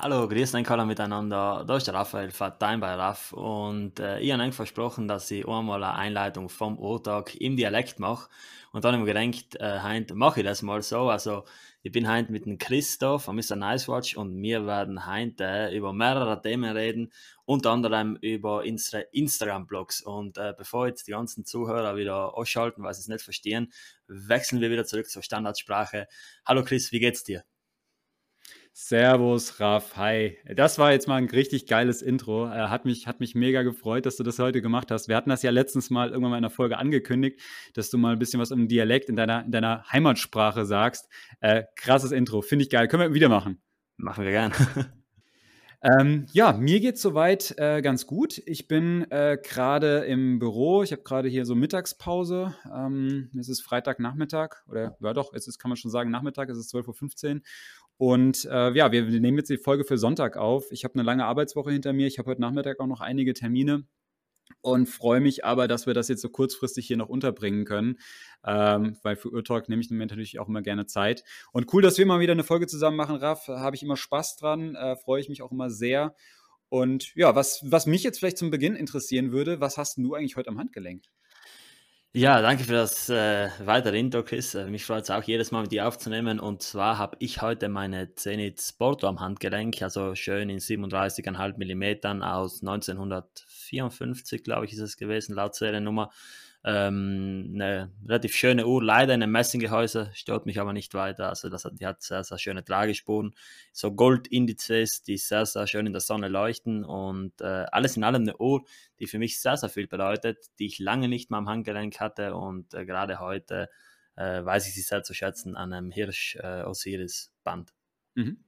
Hallo, grüß euch alle miteinander. Da ist der Raphael Fatain bei Raff und äh, ich habe eigentlich versprochen, dass ich einmal eine Einleitung vom Urtag im Dialekt mache. Und dann habe ich mir gedacht, äh, heute mache ich das mal so. Also, ich bin heute mit dem Christoph von Mr. Nicewatch und wir werden heute äh, über mehrere Themen reden, unter anderem über Insta Instagram-Blogs. Und äh, bevor jetzt die ganzen Zuhörer wieder ausschalten, weil sie es nicht verstehen, wechseln wir wieder zurück zur Standardsprache. Hallo Chris, wie geht's dir? Servus, Raf, hi. Das war jetzt mal ein richtig geiles Intro. Äh, hat, mich, hat mich mega gefreut, dass du das heute gemacht hast. Wir hatten das ja letztens mal irgendwann mal in einer Folge angekündigt, dass du mal ein bisschen was im Dialekt in deiner, in deiner Heimatsprache sagst. Äh, krasses Intro, finde ich geil. Können wir wieder machen? Machen wir gern. Ähm, ja, mir geht es soweit äh, ganz gut. Ich bin äh, gerade im Büro. Ich habe gerade hier so Mittagspause. Ähm, es ist Freitagnachmittag oder ja doch, es ist, kann man schon sagen, Nachmittag, es ist 12.15 Uhr. Und äh, ja, wir, nehmen jetzt die Folge für Sonntag auf. Ich habe eine lange Arbeitswoche hinter mir. Ich habe heute Nachmittag auch noch einige Termine und freue mich aber, dass wir das jetzt so kurzfristig hier noch unterbringen können, ähm, weil für Urtalk nehme ich mir natürlich auch immer gerne Zeit. Und cool, dass wir mal wieder eine Folge zusammen machen, Raff. Habe ich immer Spaß dran, äh, freue ich mich auch immer sehr. Und ja, was, was mich jetzt vielleicht zum Beginn interessieren würde, was hast du eigentlich heute am Handgelenk? Ja, danke für das äh, weitere Intro, Chris. Äh, mich freut es auch jedes Mal mit dir aufzunehmen. Und zwar habe ich heute meine Zenit Sporto am Handgelenk, also schön in 37,5 mm aus 1954, glaube ich, ist es gewesen, laut Seriennummer. Ähm, eine relativ schöne Uhr, leider in einem Messinggehäuse, stört mich aber nicht weiter. Also das hat, die hat sehr, sehr schöne Tragespuren. So Goldindizes, die sehr, sehr schön in der Sonne leuchten und äh, alles in allem eine Uhr, die für mich sehr, sehr viel bedeutet, die ich lange nicht mehr am Handgelenk hatte und äh, gerade heute äh, weiß ich sie sehr zu schätzen an einem Hirsch äh. Mhm.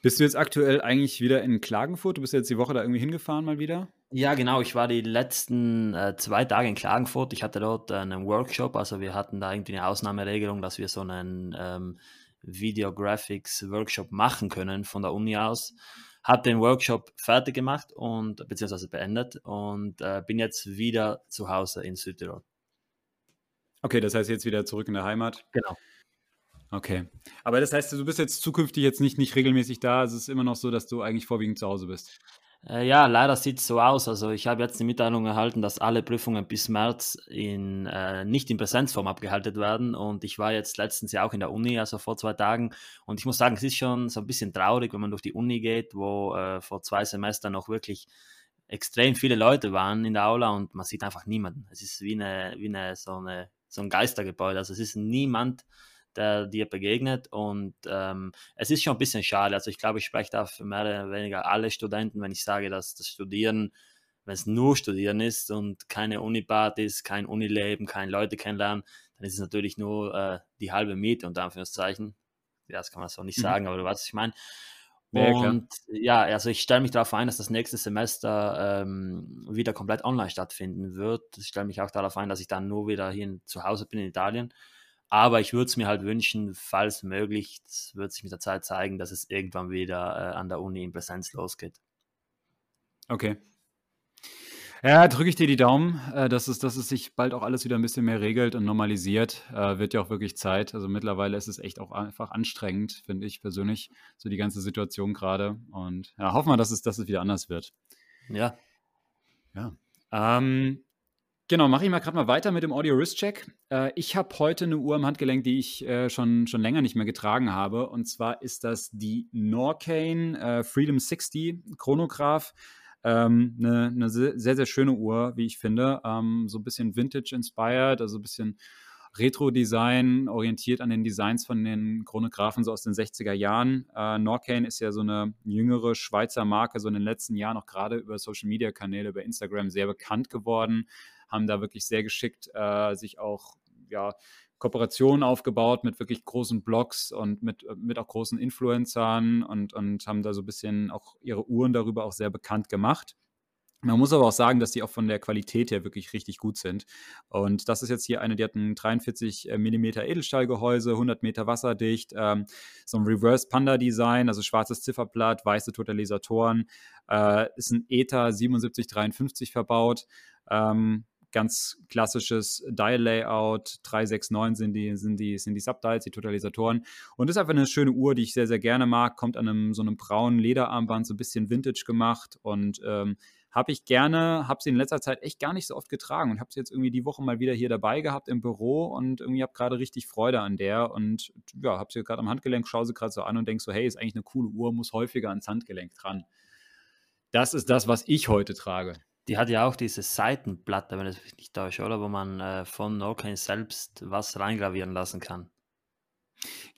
Bist du jetzt aktuell eigentlich wieder in Klagenfurt? Du bist jetzt die Woche da irgendwie hingefahren mal wieder? Ja, genau. Ich war die letzten äh, zwei Tage in Klagenfurt. Ich hatte dort äh, einen Workshop. Also wir hatten da irgendwie eine Ausnahmeregelung, dass wir so einen ähm, Videographics-Workshop machen können von der Uni aus. Habe den Workshop fertig gemacht und beziehungsweise beendet und äh, bin jetzt wieder zu Hause in Südtirol. Okay, das heißt jetzt wieder zurück in der Heimat. Genau. Okay. Aber das heißt, du bist jetzt zukünftig jetzt nicht, nicht regelmäßig da. Es ist immer noch so, dass du eigentlich vorwiegend zu Hause bist. Äh, ja, leider sieht es so aus. Also ich habe jetzt die Mitteilung erhalten, dass alle Prüfungen bis März in, äh, nicht in Präsenzform abgehalten werden. Und ich war jetzt letztens ja auch in der Uni, also vor zwei Tagen. Und ich muss sagen, es ist schon so ein bisschen traurig, wenn man durch die Uni geht, wo äh, vor zwei Semestern noch wirklich extrem viele Leute waren in der Aula und man sieht einfach niemanden. Es ist wie, eine, wie eine, so, eine, so ein Geistergebäude. Also es ist niemand der dir begegnet. Und ähm, es ist schon ein bisschen schade. Also ich glaube, ich spreche da für mehr oder weniger alle Studenten, wenn ich sage, dass das Studieren, wenn es nur Studieren ist und keine Uni-Partys, kein Unileben, keine Leute kennenlernen, dann ist es natürlich nur äh, die halbe Miete, unter Anführungszeichen. Ja, das kann man so nicht mhm. sagen, aber du weißt, was ich meine. Und ja, ja, also ich stelle mich darauf ein, dass das nächste Semester ähm, wieder komplett online stattfinden wird. Ich stelle mich auch darauf ein, dass ich dann nur wieder hier zu Hause bin in Italien aber ich würde es mir halt wünschen, falls möglich, es wird sich mit der Zeit zeigen, dass es irgendwann wieder äh, an der Uni in Präsenz losgeht. Okay. Ja, drücke ich dir die Daumen, äh, dass, es, dass es sich bald auch alles wieder ein bisschen mehr regelt und normalisiert. Äh, wird ja auch wirklich Zeit. Also mittlerweile ist es echt auch einfach anstrengend, finde ich persönlich, so die ganze Situation gerade. Und ja, hoffen wir, dass es, dass es wieder anders wird. Ja. Ja. Ähm, Genau, mache ich mal gerade mal weiter mit dem Audio Wrist Check. Äh, ich habe heute eine Uhr am Handgelenk, die ich äh, schon, schon länger nicht mehr getragen habe. Und zwar ist das die Norcane äh, Freedom 60 Chronograph. Ähm, eine, eine, sehr, sehr schöne Uhr, wie ich finde. Ähm, so ein bisschen Vintage-inspired, also ein bisschen Retro-Design, orientiert an den Designs von den Chronographen so aus den 60er Jahren. Äh, Norcane ist ja so eine jüngere Schweizer Marke, so in den letzten Jahren auch gerade über Social-Media-Kanäle, über Instagram sehr bekannt geworden haben da wirklich sehr geschickt äh, sich auch ja, Kooperationen aufgebaut mit wirklich großen Blogs und mit, mit auch großen Influencern und, und haben da so ein bisschen auch ihre Uhren darüber auch sehr bekannt gemacht. Man muss aber auch sagen, dass die auch von der Qualität her wirklich richtig gut sind. Und das ist jetzt hier eine, die hat ein 43 mm Edelstahlgehäuse, 100 Meter wasserdicht, ähm, so ein Reverse Panda Design, also schwarzes Zifferblatt, weiße Totalisatoren, äh, ist ein ETA 7753 verbaut. Ähm, ganz klassisches Dial-Layout, 369 sind die, sind die, sind die Subdials, die Totalisatoren. Und ist einfach eine schöne Uhr, die ich sehr, sehr gerne mag. Kommt an einem so einem braunen Lederarmband, so ein bisschen Vintage gemacht und ähm, habe ich gerne, habe sie in letzter Zeit echt gar nicht so oft getragen und habe sie jetzt irgendwie die Woche mal wieder hier dabei gehabt im Büro und irgendwie habe gerade richtig Freude an der und ja, habe sie gerade am Handgelenk, schaue sie gerade so an und denke so, hey, ist eigentlich eine coole Uhr, muss häufiger ans Handgelenk dran. Das ist das, was ich heute trage. Die hat ja auch diese Seitenplatte, wenn ich nicht täusche, oder? Wo man äh, von Norcan selbst was reingravieren lassen kann.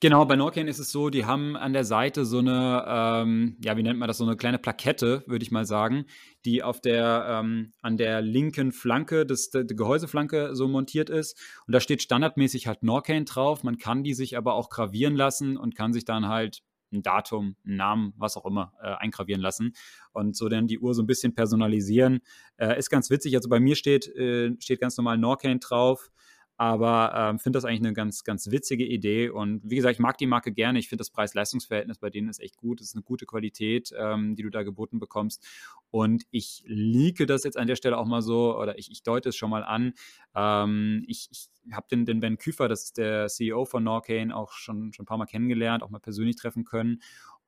Genau, bei Norcan ist es so, die haben an der Seite so eine, ähm, ja, wie nennt man das, so eine kleine Plakette, würde ich mal sagen, die auf der, ähm, an der linken Flanke des, der, der Gehäuseflanke so montiert ist. Und da steht standardmäßig halt Norcan drauf. Man kann die sich aber auch gravieren lassen und kann sich dann halt ein Datum, einen Namen, was auch immer, äh, eingravieren lassen und so dann die Uhr so ein bisschen personalisieren. Äh, ist ganz witzig. Also bei mir steht, äh, steht ganz normal Norcan drauf. Aber ähm, finde das eigentlich eine ganz, ganz witzige Idee. Und wie gesagt, ich mag die Marke gerne. Ich finde das Preis-Leistungs-Verhältnis bei denen ist echt gut. Es ist eine gute Qualität, ähm, die du da geboten bekommst. Und ich liege das jetzt an der Stelle auch mal so, oder ich, ich deute es schon mal an. Ähm, ich, ich habe den, den Ben Küfer, das ist der CEO von Norcane, auch schon, schon ein paar Mal kennengelernt, auch mal persönlich treffen können.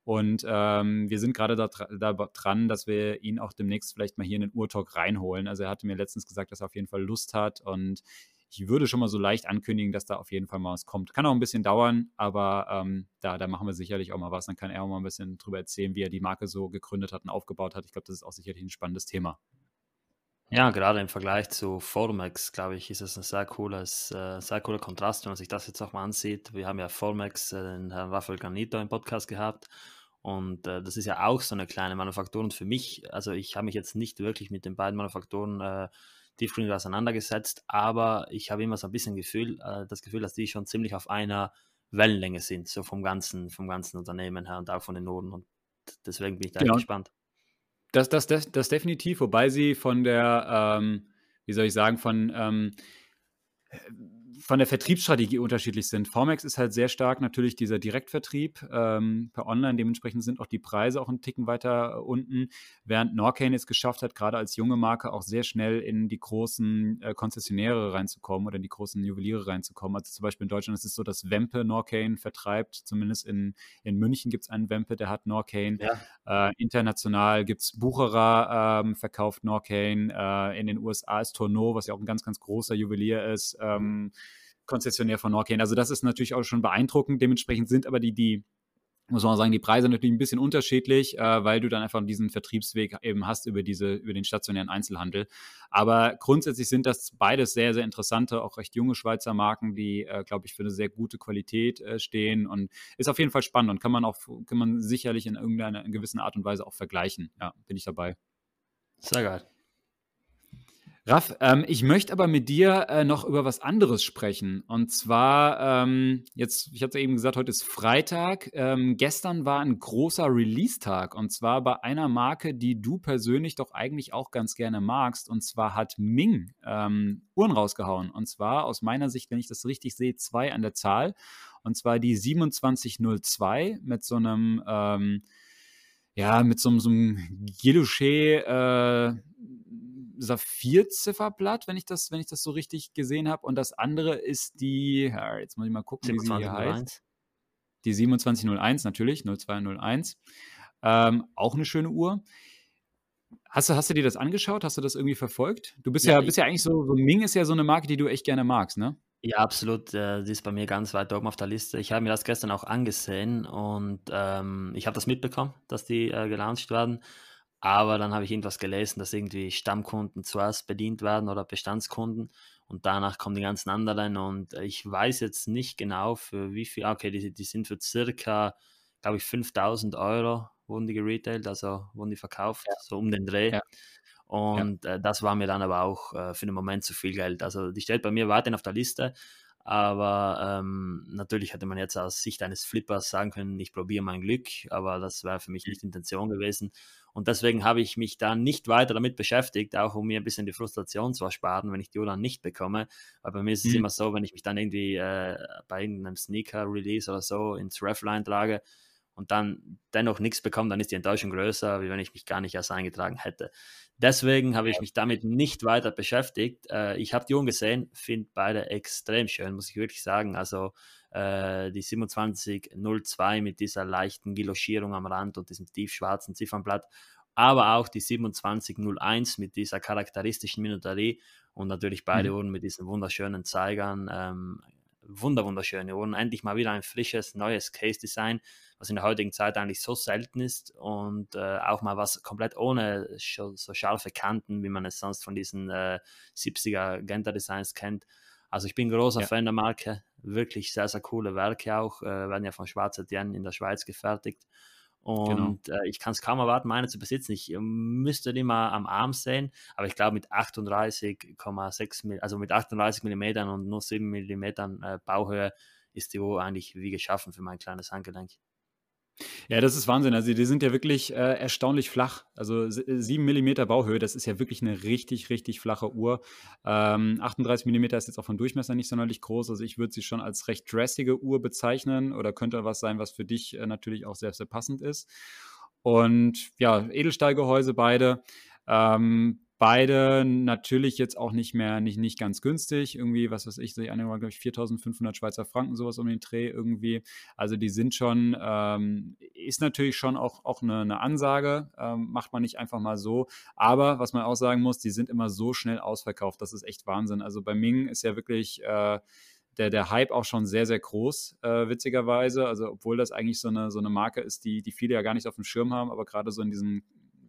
Und ähm, wir sind gerade da, da, dran, dass wir ihn auch demnächst vielleicht mal hier in den Urtalk reinholen. Also er hatte mir letztens gesagt, dass er auf jeden Fall Lust hat und ich würde schon mal so leicht ankündigen, dass da auf jeden Fall mal was kommt. Kann auch ein bisschen dauern, aber ähm, da, da machen wir sicherlich auch mal was. Dann kann er auch mal ein bisschen drüber erzählen, wie er die Marke so gegründet hat und aufgebaut hat. Ich glaube, das ist auch sicherlich ein spannendes Thema. Ja, gerade im Vergleich zu Formex, glaube ich, ist es ein sehr cooles, äh, sehr cooler Kontrast, wenn man sich das jetzt auch mal ansieht. Wir haben ja Formex, äh, den Herrn Raphael Garnito im Podcast gehabt. Und äh, das ist ja auch so eine kleine Manufaktur. Und für mich, also ich habe mich jetzt nicht wirklich mit den beiden Manufakturen äh, tiefgründig auseinandergesetzt, aber ich habe immer so ein bisschen Gefühl, äh, das Gefühl, dass die schon ziemlich auf einer Wellenlänge sind, so vom ganzen, vom ganzen Unternehmen her und auch von den Noten. Und deswegen bin ich da genau. gespannt. Das, das, das, das definitiv, wobei sie von der, ähm, wie soll ich sagen, von ähm, von der Vertriebsstrategie unterschiedlich sind. Formex ist halt sehr stark natürlich dieser Direktvertrieb ähm, per Online. Dementsprechend sind auch die Preise auch einen Ticken weiter äh, unten, während Norcane es geschafft hat, gerade als junge Marke auch sehr schnell in die großen äh, Konzessionäre reinzukommen oder in die großen Juweliere reinzukommen. Also zum Beispiel in Deutschland ist es so, dass Wempe Norcane vertreibt. Zumindest in, in München gibt es einen Wempe, der hat Norcane. Ja. Äh, international gibt es Bucherer, ähm, verkauft Norcane. Äh, in den USA ist Tourneau, was ja auch ein ganz, ganz großer Juwelier ist. Ähm, Konzessionär von Norcan. Also das ist natürlich auch schon beeindruckend. Dementsprechend sind aber die, die muss man sagen, die Preise natürlich ein bisschen unterschiedlich, äh, weil du dann einfach diesen Vertriebsweg eben hast über diese, über den stationären Einzelhandel. Aber grundsätzlich sind das beides sehr, sehr interessante, auch recht junge Schweizer Marken, die, äh, glaube ich, für eine sehr gute Qualität äh, stehen und ist auf jeden Fall spannend und kann man auch, kann man sicherlich in irgendeiner in gewissen Art und Weise auch vergleichen. Ja, bin ich dabei. Sehr geil. Raff, ähm, ich möchte aber mit dir äh, noch über was anderes sprechen. Und zwar, ähm, jetzt, ich hatte eben gesagt, heute ist Freitag. Ähm, gestern war ein großer Release-Tag. Und zwar bei einer Marke, die du persönlich doch eigentlich auch ganz gerne magst. Und zwar hat Ming ähm, Uhren rausgehauen. Und zwar aus meiner Sicht, wenn ich das richtig sehe, zwei an der Zahl. Und zwar die 2702 mit so einem ähm, ja, mit so, so einem Guillouché äh, Saphir-Zifferblatt, wenn ich das, wenn ich das so richtig gesehen habe. Und das andere ist die, ja, jetzt muss ich mal gucken, wie sie hier heißt. Die 2701 natürlich, 0201. Ähm, auch eine schöne Uhr. Hast du, hast du dir das angeschaut? Hast du das irgendwie verfolgt? Du bist ja, ja bist ja eigentlich so, so, Ming ist ja so eine Marke, die du echt gerne magst, ne? Ja, absolut. Äh, die ist bei mir ganz weit oben auf der Liste. Ich habe mir das gestern auch angesehen und ähm, ich habe das mitbekommen, dass die äh, gelauncht werden. Aber dann habe ich irgendwas gelesen, dass irgendwie Stammkunden zuerst bedient werden oder Bestandskunden und danach kommen die ganzen anderen. Und ich weiß jetzt nicht genau für wie viel. Ah, okay, die, die sind für circa, glaube ich, 5000 Euro wurden die geretailt, also wurden die verkauft, ja. so um den Dreh. Ja. Und ja. äh, das war mir dann aber auch äh, für den Moment zu viel Geld. Also die steht bei mir weiterhin auf der Liste, aber ähm, natürlich hätte man jetzt aus Sicht eines Flippers sagen können, ich probiere mein Glück, aber das wäre für mich nicht Intention gewesen. Und deswegen habe ich mich da nicht weiter damit beschäftigt, auch um mir ein bisschen die Frustration zu ersparen, wenn ich die Uhr dann nicht bekomme. Weil bei mir ist es mhm. immer so, wenn ich mich dann irgendwie äh, bei irgendeinem Sneaker-Release oder so ins Refline trage und dann dennoch nichts bekomme, dann ist die Enttäuschung größer, wie wenn ich mich gar nicht erst eingetragen hätte. Deswegen habe ich mich damit nicht weiter beschäftigt. Äh, ich habe die Uhren gesehen, finde beide extrem schön, muss ich wirklich sagen. Also äh, die 2702 mit dieser leichten Giloschierung am Rand und diesem tiefschwarzen Ziffernblatt, aber auch die 2701 mit dieser charakteristischen Minuterie und natürlich beide mhm. Uhren mit diesen wunderschönen Zeigern. Ähm, wunder wunderschöne Uhren. Endlich mal wieder ein frisches, neues Case-Design, was in der heutigen Zeit eigentlich so selten ist und äh, auch mal was komplett ohne so scharfe Kanten, wie man es sonst von diesen äh, 70er Genta-Designs kennt. Also ich bin großer ja. Fan der Marke, wirklich sehr, sehr coole Werke auch, äh, werden ja von Schwarz Etienne in der Schweiz gefertigt. Genau. Und genau. äh, ich kann es kaum erwarten, meine zu besitzen. Ich äh, müsste die mal am Arm sehen, aber ich glaube mit 38,6 also mit 38 mm und nur 7 mm äh, Bauhöhe ist die Uhr eigentlich wie geschaffen für mein kleines Handgelenk. Ja, das ist Wahnsinn. Also die sind ja wirklich äh, erstaunlich flach. Also 7 äh, mm Bauhöhe, das ist ja wirklich eine richtig, richtig flache Uhr. Ähm, 38 mm ist jetzt auch vom Durchmesser nicht sonderlich groß. Also ich würde sie schon als recht dressige Uhr bezeichnen oder könnte was sein, was für dich äh, natürlich auch sehr, sehr passend ist. Und ja, Edelstahlgehäuse beide. Ähm, Beide natürlich jetzt auch nicht mehr, nicht, nicht ganz günstig. Irgendwie, was weiß ich, eine war, glaube ich, 4500 Schweizer Franken, sowas um den Dreh irgendwie. Also die sind schon, ähm, ist natürlich schon auch, auch eine, eine Ansage, ähm, macht man nicht einfach mal so. Aber was man auch sagen muss, die sind immer so schnell ausverkauft. Das ist echt Wahnsinn. Also bei Ming ist ja wirklich. Äh, der, der Hype auch schon sehr, sehr groß, äh, witzigerweise. Also, obwohl das eigentlich so eine, so eine Marke ist, die, die viele ja gar nicht auf dem Schirm haben, aber gerade so in diesem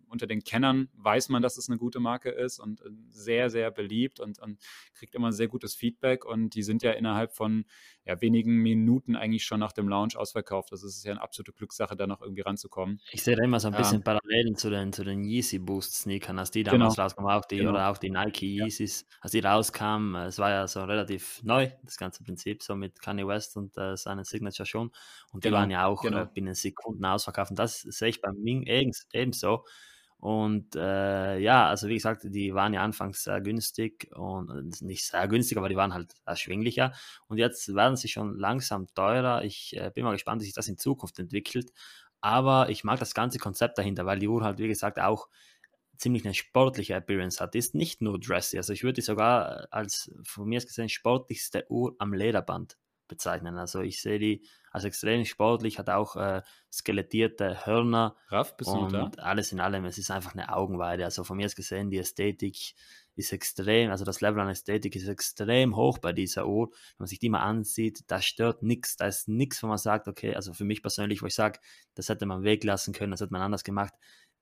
unter den Kennern weiß man, dass es eine gute Marke ist und äh, sehr, sehr beliebt und, und kriegt immer sehr gutes Feedback. Und die sind ja innerhalb von ja, wenigen Minuten eigentlich schon nach dem Launch ausverkauft. Also es ist ja eine absolute Glückssache, da noch irgendwie ranzukommen. Ich sehe da immer so ein bisschen ja. Parallelen zu den, zu den Yeezy Boost Sneakern, als die damals genau. rauskamen, auch die, genau. oder auch die Nike Yeezys, ja. als die rauskamen. Es war ja so relativ neu, das ganze Prinzip, so mit Kanye West und äh, seinen Signature schon. Und die genau. waren ja auch genau. äh, binnen Sekunden ausverkauft. Und das sehe ich bei Ming ebenso. Und äh, ja, also wie gesagt, die waren ja anfangs sehr günstig und nicht sehr günstig, aber die waren halt erschwinglicher. Und jetzt werden sie schon langsam teurer. Ich äh, bin mal gespannt, wie sich das in Zukunft entwickelt. Aber ich mag das ganze Konzept dahinter, weil die Uhr halt, wie gesagt, auch ziemlich eine sportliche Appearance hat. Die ist nicht nur dressy. Also ich würde die sogar als von mir gesehen sportlichste Uhr am Lederband bezeichnen. Also ich sehe die als extrem sportlich, hat auch äh, skelettierte Hörner Raff, bist und da? alles in allem, es ist einfach eine Augenweide. Also von mir aus gesehen, die Ästhetik ist extrem, also das Level an Ästhetik ist extrem hoch bei dieser Uhr. Wenn man sich die mal ansieht, da stört nichts, da ist nichts, wo man sagt, okay, also für mich persönlich, wo ich sage, das hätte man weglassen können, das hätte man anders gemacht.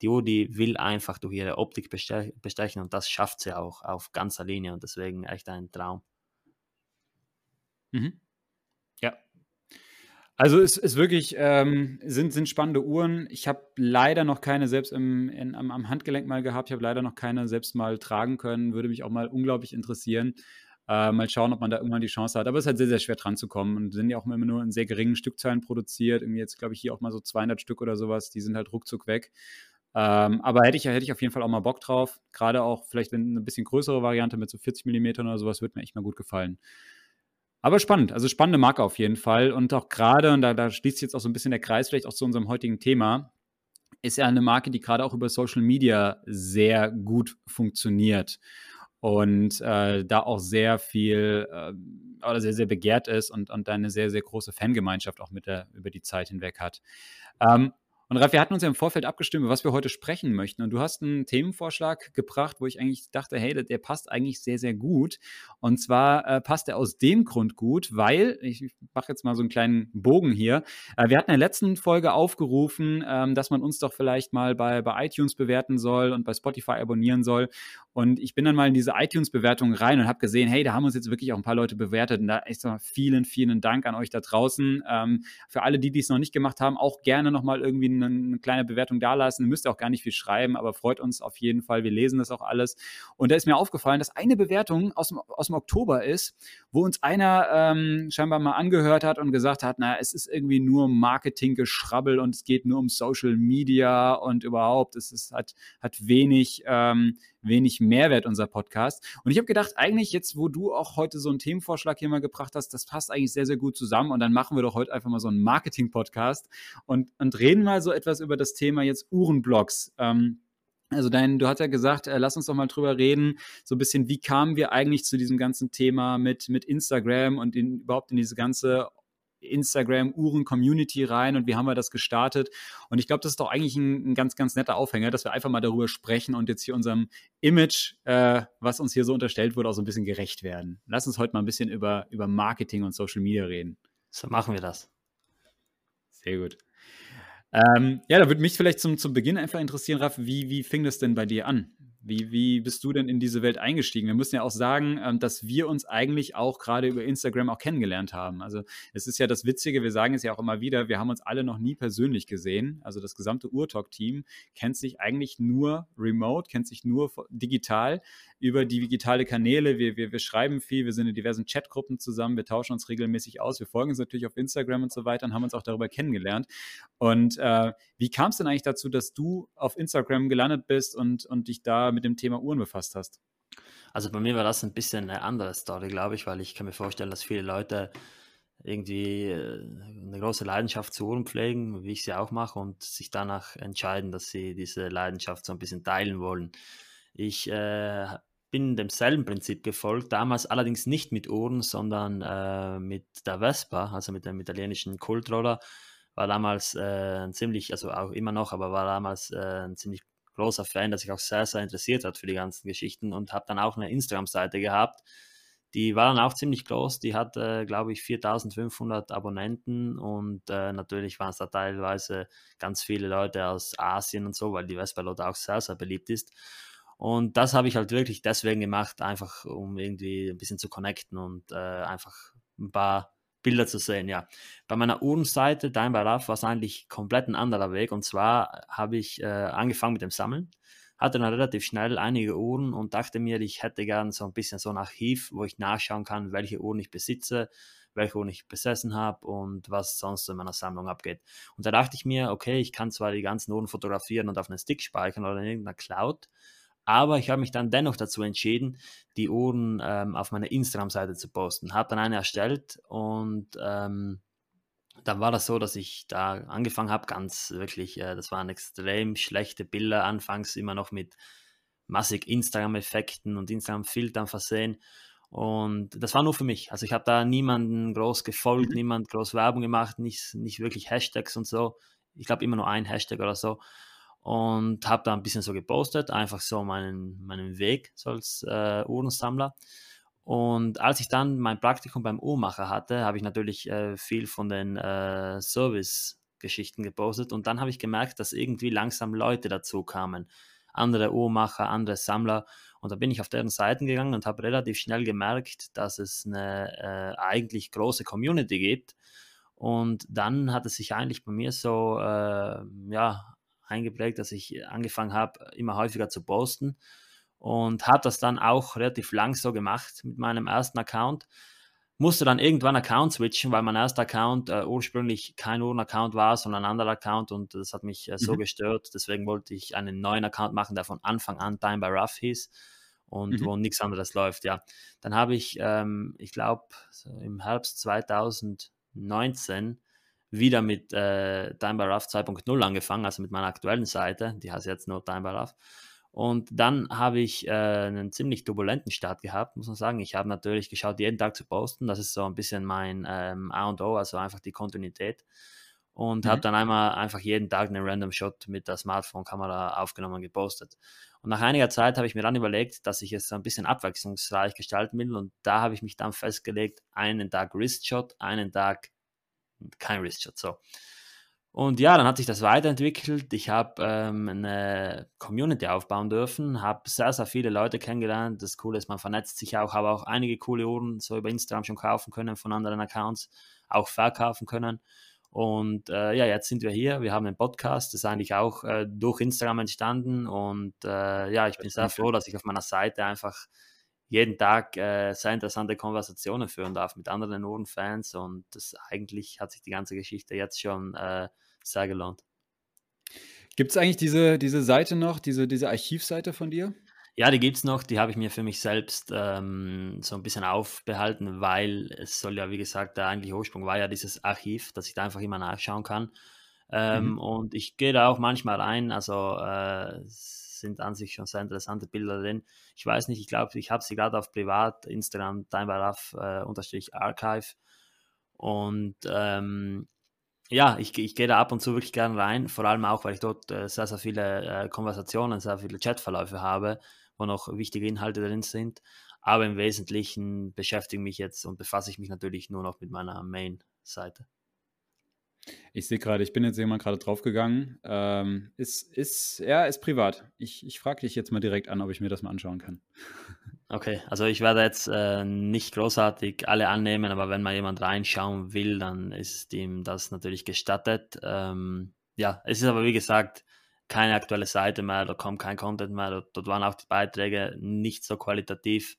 Die Uhr, die will einfach durch ihre Optik bestechen und das schafft sie auch auf ganzer Linie und deswegen echt ein Traum. Mhm. Also es ist wirklich, ähm, sind, sind spannende Uhren. Ich habe leider noch keine selbst im, in, am, am, Handgelenk mal gehabt. Ich habe leider noch keine selbst mal tragen können. Würde mich auch mal unglaublich interessieren. Äh, mal schauen, ob man da irgendwann die Chance hat. Aber es ist halt sehr, sehr schwer dran zu kommen und sind ja auch immer nur in sehr geringen Stückzahlen produziert. Irgendwie jetzt, glaube ich, hier auch mal so 200 Stück oder sowas. Die sind halt ruckzuck weg. Ähm, aber hätte ich, hätte ich auf jeden Fall auch mal Bock drauf. Gerade auch vielleicht, wenn eine bisschen größere Variante mit so 40 mm oder sowas, würde mir echt mal gut gefallen. Aber spannend, also spannende Marke auf jeden Fall. Und auch gerade, und da, da schließt jetzt auch so ein bisschen der Kreis vielleicht auch zu unserem heutigen Thema, ist ja eine Marke, die gerade auch über Social Media sehr gut funktioniert und äh, da auch sehr viel äh, oder sehr, sehr begehrt ist und, und eine sehr, sehr große Fangemeinschaft auch mit der, über die Zeit hinweg hat. Ähm, und Ralf, wir hatten uns ja im Vorfeld abgestimmt, was wir heute sprechen möchten. Und du hast einen Themenvorschlag gebracht, wo ich eigentlich dachte, hey, der, passt eigentlich sehr, sehr gut. Und zwar äh, passt er aus dem Grund gut, weil, ich mache jetzt mal so einen kleinen Bogen hier. Äh, wir hatten in der letzten Folge aufgerufen, ähm, dass man uns doch vielleicht mal bei, bei iTunes bewerten soll und bei Spotify abonnieren soll. Und ich bin dann mal in diese iTunes-Bewertung rein und habe gesehen, hey, da haben uns jetzt wirklich auch ein paar Leute bewertet. Und da echt so vielen, vielen Dank an euch da draußen. Ähm, für alle, die dies noch nicht gemacht haben, auch gerne nochmal irgendwie eine, eine kleine Bewertung dalassen. Ihr müsst auch gar nicht viel schreiben, aber freut uns auf jeden Fall. Wir lesen das auch alles. Und da ist mir aufgefallen, dass eine Bewertung aus dem, aus dem Oktober ist, wo uns einer ähm, scheinbar mal angehört hat und gesagt hat, na, es ist irgendwie nur Marketinggeschrabbel und es geht nur um Social Media und überhaupt, es ist, hat, hat wenig, ähm, wenig Mehrwert, unser Podcast. Und ich habe gedacht, eigentlich jetzt, wo du auch heute so einen Themenvorschlag hier mal gebracht hast, das passt eigentlich sehr, sehr gut zusammen. Und dann machen wir doch heute einfach mal so einen Marketing-Podcast und, und reden mal so etwas über das Thema jetzt Uhrenblogs. Ähm, also dein, du hast ja gesagt, äh, lass uns doch mal drüber reden, so ein bisschen, wie kamen wir eigentlich zu diesem ganzen Thema mit, mit Instagram und in, überhaupt in diese ganze Instagram-Uhren-Community rein und wie haben wir das gestartet. Und ich glaube, das ist doch eigentlich ein, ein, ganz, ganz netter Aufhänger, dass wir einfach mal darüber sprechen und jetzt hier unserem Image, äh, was uns hier so unterstellt wurde, auch so ein bisschen gerecht werden. Lass uns heute mal ein bisschen über, über Marketing und Social Media reden. So machen wir das. Sehr gut. Ähm, ja, da würde mich vielleicht zum, zum Beginn einfach interessieren, Raff, wie, wie fing das denn bei dir an? Wie, wie bist du denn in diese Welt eingestiegen? Wir müssen ja auch sagen, ähm, dass wir uns eigentlich auch gerade über Instagram auch kennengelernt haben. Also es ist ja das Witzige, wir sagen es ja auch immer wieder, wir haben uns alle noch nie persönlich gesehen. Also das gesamte Urtalk-Team kennt sich eigentlich nur remote, kennt sich nur digital über die digitale Kanäle. Wir, wir, wir schreiben viel, wir sind in diversen Chatgruppen zusammen, wir tauschen uns regelmäßig aus, wir folgen uns natürlich auf Instagram und so weiter und haben uns auch darüber kennengelernt. Und äh, wie kam es denn eigentlich dazu, dass du auf Instagram gelandet bist und, und dich da mit dem Thema Uhren befasst hast? Also bei mir war das ein bisschen eine andere Story, glaube ich, weil ich kann mir vorstellen, dass viele Leute irgendwie äh, eine große Leidenschaft zu Uhren pflegen, wie ich sie auch mache, und sich danach entscheiden, dass sie diese Leidenschaft so ein bisschen teilen wollen. Ich äh, bin demselben Prinzip gefolgt, damals allerdings nicht mit Uhren, sondern äh, mit der Vespa, also mit dem italienischen Kultroller. War damals äh, ein ziemlich, also auch immer noch, aber war damals äh, ein ziemlich großer Fan, der sich auch sehr, sehr interessiert hat für die ganzen Geschichten und habe dann auch eine Instagram-Seite gehabt. Die war dann auch ziemlich groß, die hatte, glaube ich, 4500 Abonnenten und äh, natürlich waren es da teilweise ganz viele Leute aus Asien und so, weil die Vespa auch sehr, sehr beliebt ist. Und das habe ich halt wirklich deswegen gemacht, einfach um irgendwie ein bisschen zu connecten und äh, einfach ein paar Bilder zu sehen, ja. Bei meiner Uhrenseite, Dein by Love, war es eigentlich komplett ein anderer Weg. Und zwar habe ich äh, angefangen mit dem Sammeln, hatte dann relativ schnell einige Uhren und dachte mir, ich hätte gern so ein bisschen so ein Archiv, wo ich nachschauen kann, welche Uhren ich besitze, welche Uhren ich besessen habe und was sonst in meiner Sammlung abgeht. Und da dachte ich mir, okay, ich kann zwar die ganzen Uhren fotografieren und auf einen Stick speichern oder in irgendeiner Cloud, aber ich habe mich dann dennoch dazu entschieden, die Uhren ähm, auf meiner Instagram-Seite zu posten. Habe dann eine erstellt und ähm, dann war das so, dass ich da angefangen habe, ganz wirklich, äh, das waren extrem schlechte Bilder, anfangs immer noch mit massig Instagram-Effekten und Instagram-Filtern versehen. Und das war nur für mich. Also ich habe da niemanden groß gefolgt, mhm. niemand groß Werbung gemacht, nicht, nicht wirklich Hashtags und so. Ich glaube immer nur ein Hashtag oder so und habe da ein bisschen so gepostet, einfach so meinen, meinen Weg so als äh, Uhrensammler. Und als ich dann mein Praktikum beim Uhrmacher hatte, habe ich natürlich äh, viel von den äh, Service-Geschichten gepostet und dann habe ich gemerkt, dass irgendwie langsam Leute dazu kamen. Andere Uhrmacher, andere Sammler. Und da bin ich auf deren Seiten gegangen und habe relativ schnell gemerkt, dass es eine äh, eigentlich große Community gibt. Und dann hat es sich eigentlich bei mir so äh, ja, eingeprägt, dass ich angefangen habe, immer häufiger zu posten und habe das dann auch relativ lang so gemacht mit meinem ersten Account. Musste dann irgendwann Account switchen, weil mein erster Account äh, ursprünglich kein Uhren-Account war, sondern ein anderer Account und das hat mich äh, so mhm. gestört. Deswegen wollte ich einen neuen Account machen, der von Anfang an Time by Rough hieß und mhm. wo nichts anderes läuft. Ja, dann habe ich, ähm, ich glaube, so im Herbst 2019 wieder mit äh, Time by Rough 2.0 angefangen, also mit meiner aktuellen Seite, die heißt jetzt nur Time by Rough. Und dann habe ich äh, einen ziemlich turbulenten Start gehabt, muss man sagen. Ich habe natürlich geschaut, jeden Tag zu posten. Das ist so ein bisschen mein ähm, A und O, also einfach die Kontinuität. Und mhm. habe dann einmal einfach jeden Tag einen Random Shot mit der Smartphone-Kamera aufgenommen und gepostet. Und nach einiger Zeit habe ich mir dann überlegt, dass ich es ein bisschen abwechslungsreich gestalten will. Und da habe ich mich dann festgelegt, einen Tag Wrist Shot, einen Tag kein Wristshot. So. Und ja, dann hat sich das weiterentwickelt. Ich habe ähm, eine Community aufbauen dürfen, habe sehr, sehr viele Leute kennengelernt. Das Coole ist, man vernetzt sich auch, habe auch einige coole Uhren so über Instagram schon kaufen können von anderen Accounts, auch verkaufen können. Und äh, ja, jetzt sind wir hier. Wir haben einen Podcast, das ist eigentlich auch äh, durch Instagram entstanden. Und äh, ja, ich bin sehr froh, dass ich auf meiner Seite einfach jeden Tag äh, sehr interessante Konversationen führen darf mit anderen Uhrenfans und das eigentlich hat sich die ganze Geschichte jetzt schon äh, sehr gelohnt. Gibt es eigentlich diese, diese Seite noch, diese, diese Archivseite von dir? Ja, die gibt es noch, die habe ich mir für mich selbst ähm, so ein bisschen aufbehalten, weil es soll ja, wie gesagt, der eigentliche Ursprung war ja dieses Archiv, dass ich da einfach immer nachschauen kann. Ähm, mhm. Und ich gehe da auch manchmal rein, also äh, sind an sich schon sehr interessante Bilder drin. Ich weiß nicht, ich glaube, ich habe sie gerade auf Privat, Instagram, timebaraff äh. Und ähm, ja, ich, ich gehe da ab und zu wirklich gerne rein, vor allem auch, weil ich dort äh, sehr, sehr viele äh, Konversationen, sehr viele Chatverläufe habe wo noch wichtige Inhalte drin sind. Aber im Wesentlichen beschäftige ich mich jetzt und befasse ich mich natürlich nur noch mit meiner Main-Seite. Ich sehe gerade, ich bin jetzt jemand gerade draufgegangen. Ähm, ist, ist, ja, ist privat. Ich, ich frage dich jetzt mal direkt an, ob ich mir das mal anschauen kann. Okay, also ich werde jetzt äh, nicht großartig alle annehmen, aber wenn mal jemand reinschauen will, dann ist ihm das natürlich gestattet. Ähm, ja, es ist aber wie gesagt keine aktuelle Seite mehr, da kommt kein Content mehr, dort, dort waren auch die Beiträge nicht so qualitativ.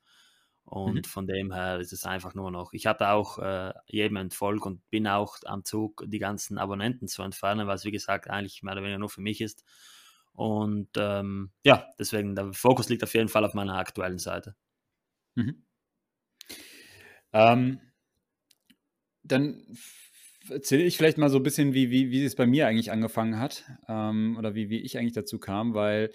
Und mhm. von dem her ist es einfach nur noch. Ich habe auch äh, jedem entfolgt und bin auch am Zug, die ganzen Abonnenten zu entfernen, es wie gesagt eigentlich mehr oder weniger nur für mich ist. Und ähm, ja, deswegen der Fokus liegt auf jeden Fall auf meiner aktuellen Seite. Mhm. Ähm, dann erzähle ich vielleicht mal so ein bisschen, wie, wie, wie es bei mir eigentlich angefangen hat ähm, oder wie, wie ich eigentlich dazu kam, weil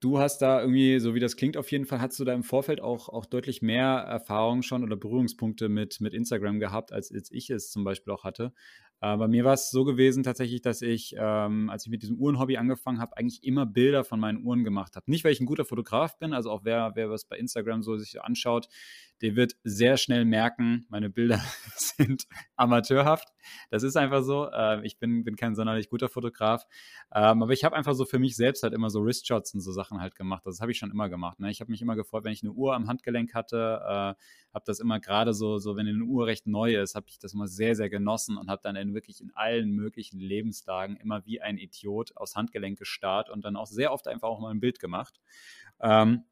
du hast da irgendwie, so wie das klingt, auf jeden Fall, hast du da im Vorfeld auch, auch deutlich mehr Erfahrung schon oder Berührungspunkte mit, mit Instagram gehabt, als, als ich es zum Beispiel auch hatte. Äh, bei mir war es so gewesen tatsächlich, dass ich, ähm, als ich mit diesem Uhrenhobby angefangen habe, eigentlich immer Bilder von meinen Uhren gemacht habe. Nicht, weil ich ein guter Fotograf bin, also auch wer, wer was bei Instagram so sich anschaut, der wird sehr schnell merken, meine Bilder sind amateurhaft. Das ist einfach so. Äh, ich bin, bin kein sonderlich guter Fotograf. Ähm, aber ich habe einfach so für mich selbst halt immer so Wristshots und so Sachen halt gemacht. Das habe ich schon immer gemacht. Ne? Ich habe mich immer gefreut, wenn ich eine Uhr am Handgelenk hatte. Äh, habe das immer gerade so, so, wenn eine Uhr recht neu ist, habe ich das immer sehr, sehr genossen und habe dann in wirklich in allen möglichen Lebenslagen immer wie ein Idiot aufs Handgelenk gestarrt und dann auch sehr oft einfach auch mal ein Bild gemacht. Ähm,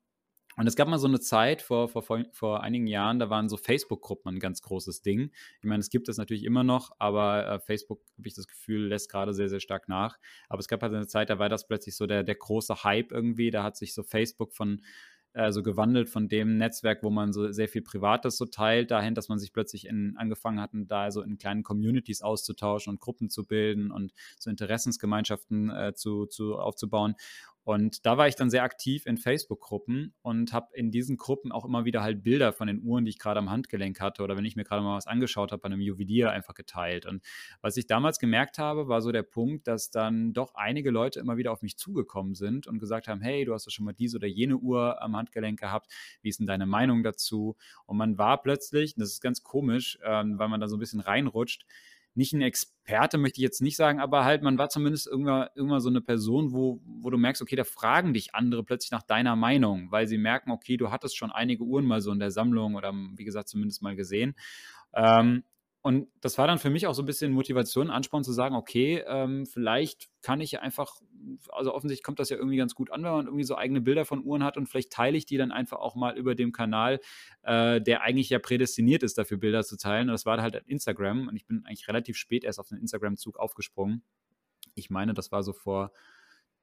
und es gab mal so eine Zeit vor, vor, vor einigen Jahren, da waren so Facebook-Gruppen ein ganz großes Ding. Ich meine, es gibt das natürlich immer noch, aber äh, Facebook, habe ich das Gefühl, lässt gerade sehr, sehr stark nach. Aber es gab halt eine Zeit, da war das plötzlich so der, der große Hype irgendwie. Da hat sich so Facebook von äh, so gewandelt von dem Netzwerk, wo man so sehr viel Privates so teilt, dahin, dass man sich plötzlich in, angefangen hat, da so in kleinen Communities auszutauschen und Gruppen zu bilden und so Interessensgemeinschaften äh, zu, zu aufzubauen. Und da war ich dann sehr aktiv in Facebook-Gruppen und habe in diesen Gruppen auch immer wieder halt Bilder von den Uhren, die ich gerade am Handgelenk hatte oder wenn ich mir gerade mal was angeschaut habe, bei einem Juwelier einfach geteilt. Und was ich damals gemerkt habe, war so der Punkt, dass dann doch einige Leute immer wieder auf mich zugekommen sind und gesagt haben, hey, du hast doch schon mal diese oder jene Uhr am Handgelenk gehabt, wie ist denn deine Meinung dazu? Und man war plötzlich, das ist ganz komisch, ähm, weil man da so ein bisschen reinrutscht, nicht ein Experte, möchte ich jetzt nicht sagen, aber halt, man war zumindest irgendwann, irgendwann so eine Person, wo, wo du merkst, okay, da fragen dich andere plötzlich nach deiner Meinung, weil sie merken, okay, du hattest schon einige Uhren mal so in der Sammlung oder wie gesagt, zumindest mal gesehen. Ähm, und das war dann für mich auch so ein bisschen Motivation, Ansporn zu sagen, okay, ähm, vielleicht kann ich einfach, also offensichtlich kommt das ja irgendwie ganz gut an, wenn man irgendwie so eigene Bilder von Uhren hat und vielleicht teile ich die dann einfach auch mal über dem Kanal, äh, der eigentlich ja prädestiniert ist, dafür Bilder zu teilen. Und das war halt Instagram und ich bin eigentlich relativ spät erst auf den Instagram-Zug aufgesprungen. Ich meine, das war so vor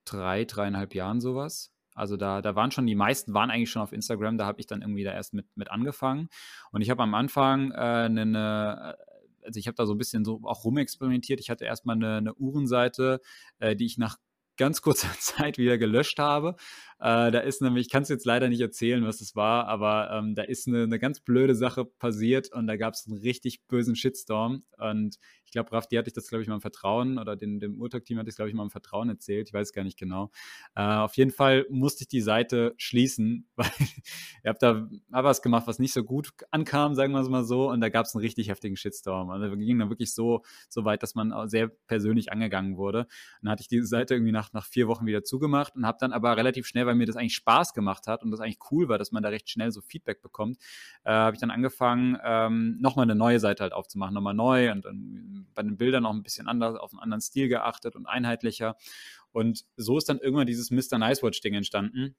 drei, dreieinhalb Jahren sowas. Also da, da waren schon, die meisten waren eigentlich schon auf Instagram, da habe ich dann irgendwie da erst mit, mit angefangen. Und ich habe am Anfang äh, eine, also ich habe da so ein bisschen so auch rumexperimentiert. Ich hatte erstmal eine, eine Uhrenseite, äh, die ich nach ganz kurzer Zeit wieder gelöscht habe. Äh, da ist nämlich, ich kann es jetzt leider nicht erzählen, was es war, aber ähm, da ist eine, eine, ganz blöde Sache passiert und da gab es einen richtig bösen Shitstorm. Und ich glaube, Rafti hatte ich das, glaube ich, mal im Vertrauen oder den, dem Urtag-Team hatte ich, glaube ich, mal im Vertrauen erzählt. Ich weiß gar nicht genau. Äh, auf jeden Fall musste ich die Seite schließen, weil ihr habt da was gemacht, was nicht so gut ankam, sagen wir es mal so. Und da gab es einen richtig heftigen Shitstorm. Also wir gingen dann wirklich so, so weit, dass man sehr persönlich angegangen wurde. Und dann hatte ich diese Seite irgendwie nach, nach vier Wochen wieder zugemacht und habe dann aber relativ schnell, weil mir das eigentlich Spaß gemacht hat und das eigentlich cool war, dass man da recht schnell so Feedback bekommt, äh, habe ich dann angefangen, ähm, nochmal eine neue Seite halt aufzumachen, nochmal neu und dann bei den Bildern auch ein bisschen anders, auf einen anderen Stil geachtet und einheitlicher. Und so ist dann irgendwann dieses Mr. Nice Watch Ding entstanden.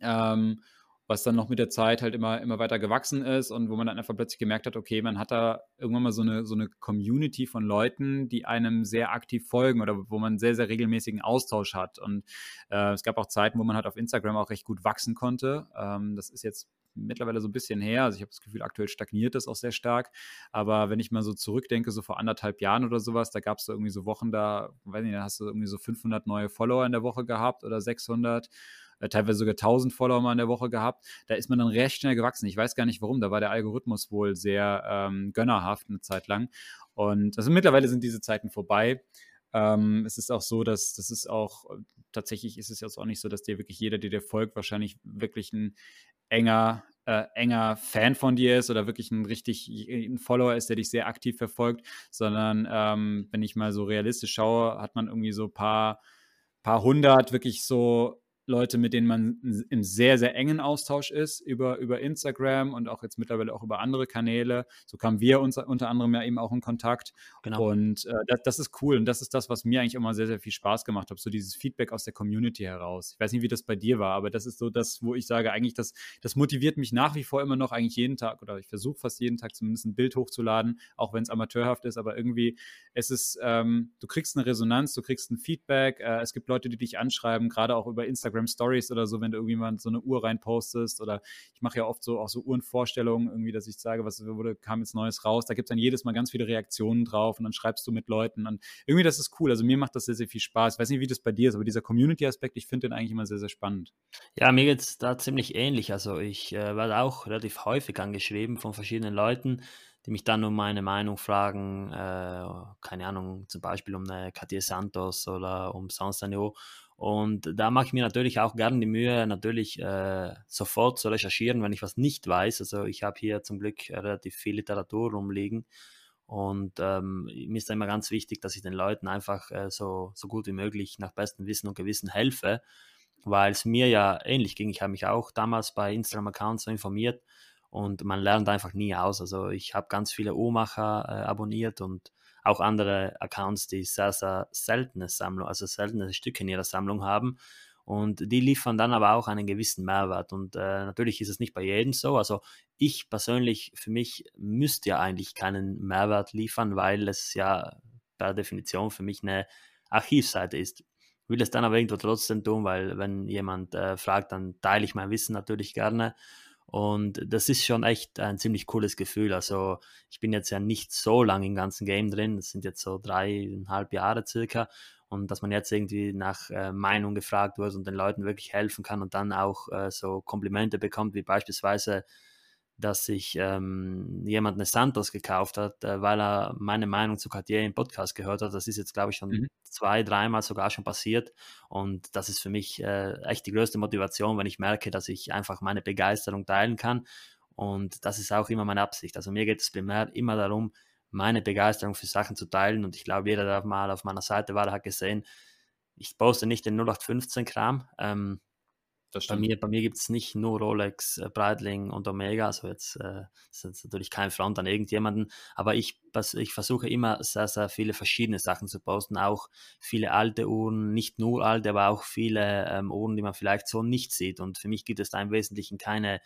Ähm, was dann noch mit der Zeit halt immer, immer weiter gewachsen ist und wo man dann einfach plötzlich gemerkt hat, okay, man hat da irgendwann mal so eine, so eine Community von Leuten, die einem sehr aktiv folgen oder wo man sehr, sehr regelmäßigen Austausch hat. Und äh, es gab auch Zeiten, wo man halt auf Instagram auch recht gut wachsen konnte. Ähm, das ist jetzt mittlerweile so ein bisschen her. Also ich habe das Gefühl, aktuell stagniert das auch sehr stark. Aber wenn ich mal so zurückdenke, so vor anderthalb Jahren oder sowas, da gab es so irgendwie so Wochen, da, weiß nicht, da hast du irgendwie so 500 neue Follower in der Woche gehabt oder 600 äh, teilweise sogar 1000 Follower mal in der Woche gehabt. Da ist man dann recht schnell gewachsen. Ich weiß gar nicht warum. Da war der Algorithmus wohl sehr ähm, gönnerhaft eine Zeit lang. Und also mittlerweile sind diese Zeiten vorbei. Ähm, es ist auch so, dass das ist auch tatsächlich ist es jetzt auch nicht so, dass dir wirklich jeder, der dir folgt, wahrscheinlich wirklich ein enger äh, enger Fan von dir ist oder wirklich ein richtig ein Follower ist, der dich sehr aktiv verfolgt, sondern ähm, wenn ich mal so realistisch schaue, hat man irgendwie so paar paar hundert wirklich so Leute, mit denen man im sehr, sehr engen Austausch ist über, über Instagram und auch jetzt mittlerweile auch über andere Kanäle. So kamen wir uns unter anderem ja eben auch in Kontakt. Genau. Und äh, das, das, ist cool und das ist das, was mir eigentlich immer sehr, sehr viel Spaß gemacht hat. So dieses Feedback aus der Community heraus. Ich weiß nicht, wie das bei dir war, aber das ist so das, wo ich sage, eigentlich, das, das motiviert mich nach wie vor immer noch eigentlich jeden Tag oder ich versuche fast jeden Tag zumindest ein Bild hochzuladen, auch wenn es amateurhaft ist, aber irgendwie, es ist, ähm, du kriegst eine Resonanz, du kriegst ein Feedback, äh, es gibt Leute, die dich anschreiben, gerade auch über Instagram Instagram Stories oder so, wenn du irgendwie mal so eine Uhr reinpostest oder ich mache ja oft so auch so Uhrenvorstellungen irgendwie, dass ich sage, was wurde, kam jetzt Neues raus. Da gibt es dann jedes Mal ganz viele Reaktionen drauf und dann schreibst du mit Leuten und irgendwie das ist cool. Also mir macht das sehr, sehr viel Spaß. Ich weiß nicht, wie das bei dir ist, aber dieser Community-Aspekt, ich finde den eigentlich immer sehr, sehr spannend. Ja, mir geht es da ziemlich ähnlich. Also ich äh, werde auch relativ häufig angeschrieben von verschiedenen Leuten, die mich dann um meine Meinung fragen, äh, keine Ahnung, zum Beispiel um eine Katia Santos oder um Sanstanio. Und da mache ich mir natürlich auch gerne die Mühe, natürlich äh, sofort zu recherchieren, wenn ich was nicht weiß. Also ich habe hier zum Glück relativ viel Literatur rumliegen. Und ähm, mir ist da immer ganz wichtig, dass ich den Leuten einfach äh, so, so gut wie möglich nach bestem Wissen und Gewissen helfe, weil es mir ja ähnlich ging. Ich habe mich auch damals bei Instagram-Accounts so informiert und man lernt einfach nie aus. Also ich habe ganz viele Uhrmacher äh, abonniert und auch andere Accounts, die sehr, sehr seltene Sammlung, also seltene Stücke in ihrer Sammlung haben. Und die liefern dann aber auch einen gewissen Mehrwert. Und äh, natürlich ist es nicht bei jedem so. Also ich persönlich, für mich müsste ja eigentlich keinen Mehrwert liefern, weil es ja per Definition für mich eine Archivseite ist. Ich will es dann aber irgendwo trotzdem tun, weil wenn jemand äh, fragt, dann teile ich mein Wissen natürlich gerne. Und das ist schon echt ein ziemlich cooles Gefühl. Also ich bin jetzt ja nicht so lange im ganzen Game drin. Das sind jetzt so dreieinhalb Jahre circa. Und dass man jetzt irgendwie nach äh, Meinung gefragt wird und den Leuten wirklich helfen kann und dann auch äh, so Komplimente bekommt, wie beispielsweise dass sich ähm, jemand eine Santos gekauft hat, äh, weil er meine Meinung zu Cartier im Podcast gehört hat. Das ist jetzt, glaube ich, schon mhm. zwei, dreimal sogar schon passiert. Und das ist für mich äh, echt die größte Motivation, wenn ich merke, dass ich einfach meine Begeisterung teilen kann. Und das ist auch immer meine Absicht. Also mir geht es primär immer darum, meine Begeisterung für Sachen zu teilen. Und ich glaube, jeder, der mal auf meiner Seite war, hat gesehen, ich poste nicht den 0815-Kram. Ähm, bei mir, bei mir gibt es nicht nur Rolex, äh, Breitling und Omega, also jetzt äh, ist natürlich kein Front an irgendjemanden, aber ich, ich versuche immer sehr, sehr viele verschiedene Sachen zu posten, auch viele alte Uhren, nicht nur alte, aber auch viele ähm, Uhren, die man vielleicht so nicht sieht. Und für mich gibt es da im Wesentlichen keine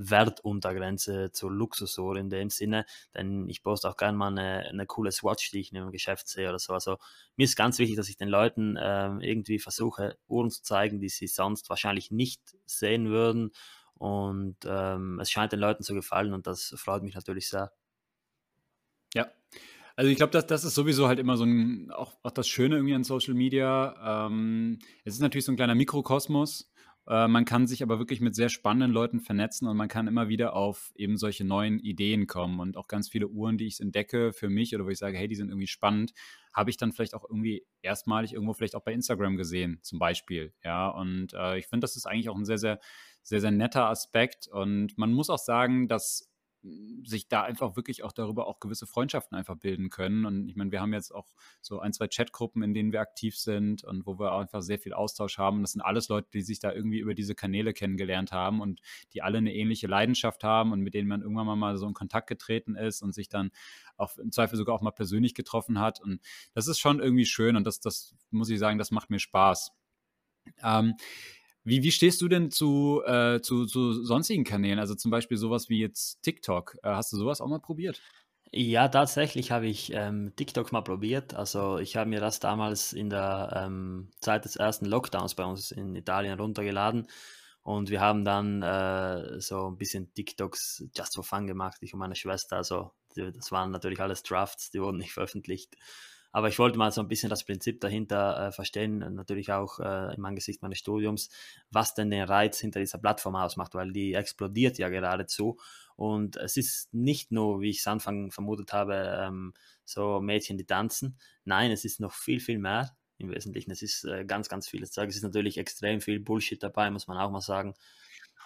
Wertuntergrenze zur Luxusuhr in dem Sinne, denn ich poste auch gerne mal eine, eine coole Swatch, die ich in einem Geschäft sehe oder so. Also mir ist ganz wichtig, dass ich den Leuten äh, irgendwie versuche, Uhren zu zeigen, die sie sonst wahrscheinlich nicht sehen würden. Und ähm, es scheint den Leuten zu gefallen und das freut mich natürlich sehr. Ja, also ich glaube, das, das ist sowieso halt immer so ein, auch, auch das Schöne irgendwie an Social Media. Ähm, es ist natürlich so ein kleiner Mikrokosmos äh, man kann sich aber wirklich mit sehr spannenden Leuten vernetzen und man kann immer wieder auf eben solche neuen Ideen kommen. Und auch ganz viele Uhren, die ich entdecke für mich oder wo ich sage, hey, die sind irgendwie spannend, habe ich dann vielleicht auch irgendwie erstmalig irgendwo vielleicht auch bei Instagram gesehen, zum Beispiel. Ja, und äh, ich finde, das ist eigentlich auch ein sehr, sehr, sehr, sehr netter Aspekt. Und man muss auch sagen, dass sich da einfach wirklich auch darüber auch gewisse Freundschaften einfach bilden können. Und ich meine, wir haben jetzt auch so ein, zwei Chatgruppen, in denen wir aktiv sind und wo wir einfach sehr viel Austausch haben. Das sind alles Leute, die sich da irgendwie über diese Kanäle kennengelernt haben und die alle eine ähnliche Leidenschaft haben und mit denen man irgendwann mal so in Kontakt getreten ist und sich dann auch im Zweifel sogar auch mal persönlich getroffen hat. Und das ist schon irgendwie schön und das, das muss ich sagen, das macht mir Spaß. Ähm, Wie, wie stehst du denn zu, äh, zu, zu sonstigen Kanälen? Also zum Beispiel sowas wie jetzt TikTok. Äh, hast du sowas auch mal probiert? Ja, tatsächlich habe ich ähm, TikTok mal probiert. Also ich habe mir das damals in der ähm, Zeit des ersten Lockdowns bei uns in Italien runtergeladen und wir haben dann äh, so ein bisschen TikToks just for fun gemacht, ich und meine Schwester. Also das waren natürlich alles Drafts, die wurden nicht veröffentlicht. Aber ich wollte mal so ein bisschen das Prinzip dahinter äh, verstehen, natürlich auch äh, im Angesicht meines Studiums, was denn den Reiz hinter dieser Plattform ausmacht, weil die explodiert ja geradezu. Und es ist nicht nur, wie ich es Anfang vermutet habe, ähm, so Mädchen, die tanzen. Nein, es ist noch viel, viel mehr im Wesentlichen. Es ist äh, ganz, ganz vieles Zeug. Es ist natürlich extrem viel Bullshit dabei, muss man auch mal sagen.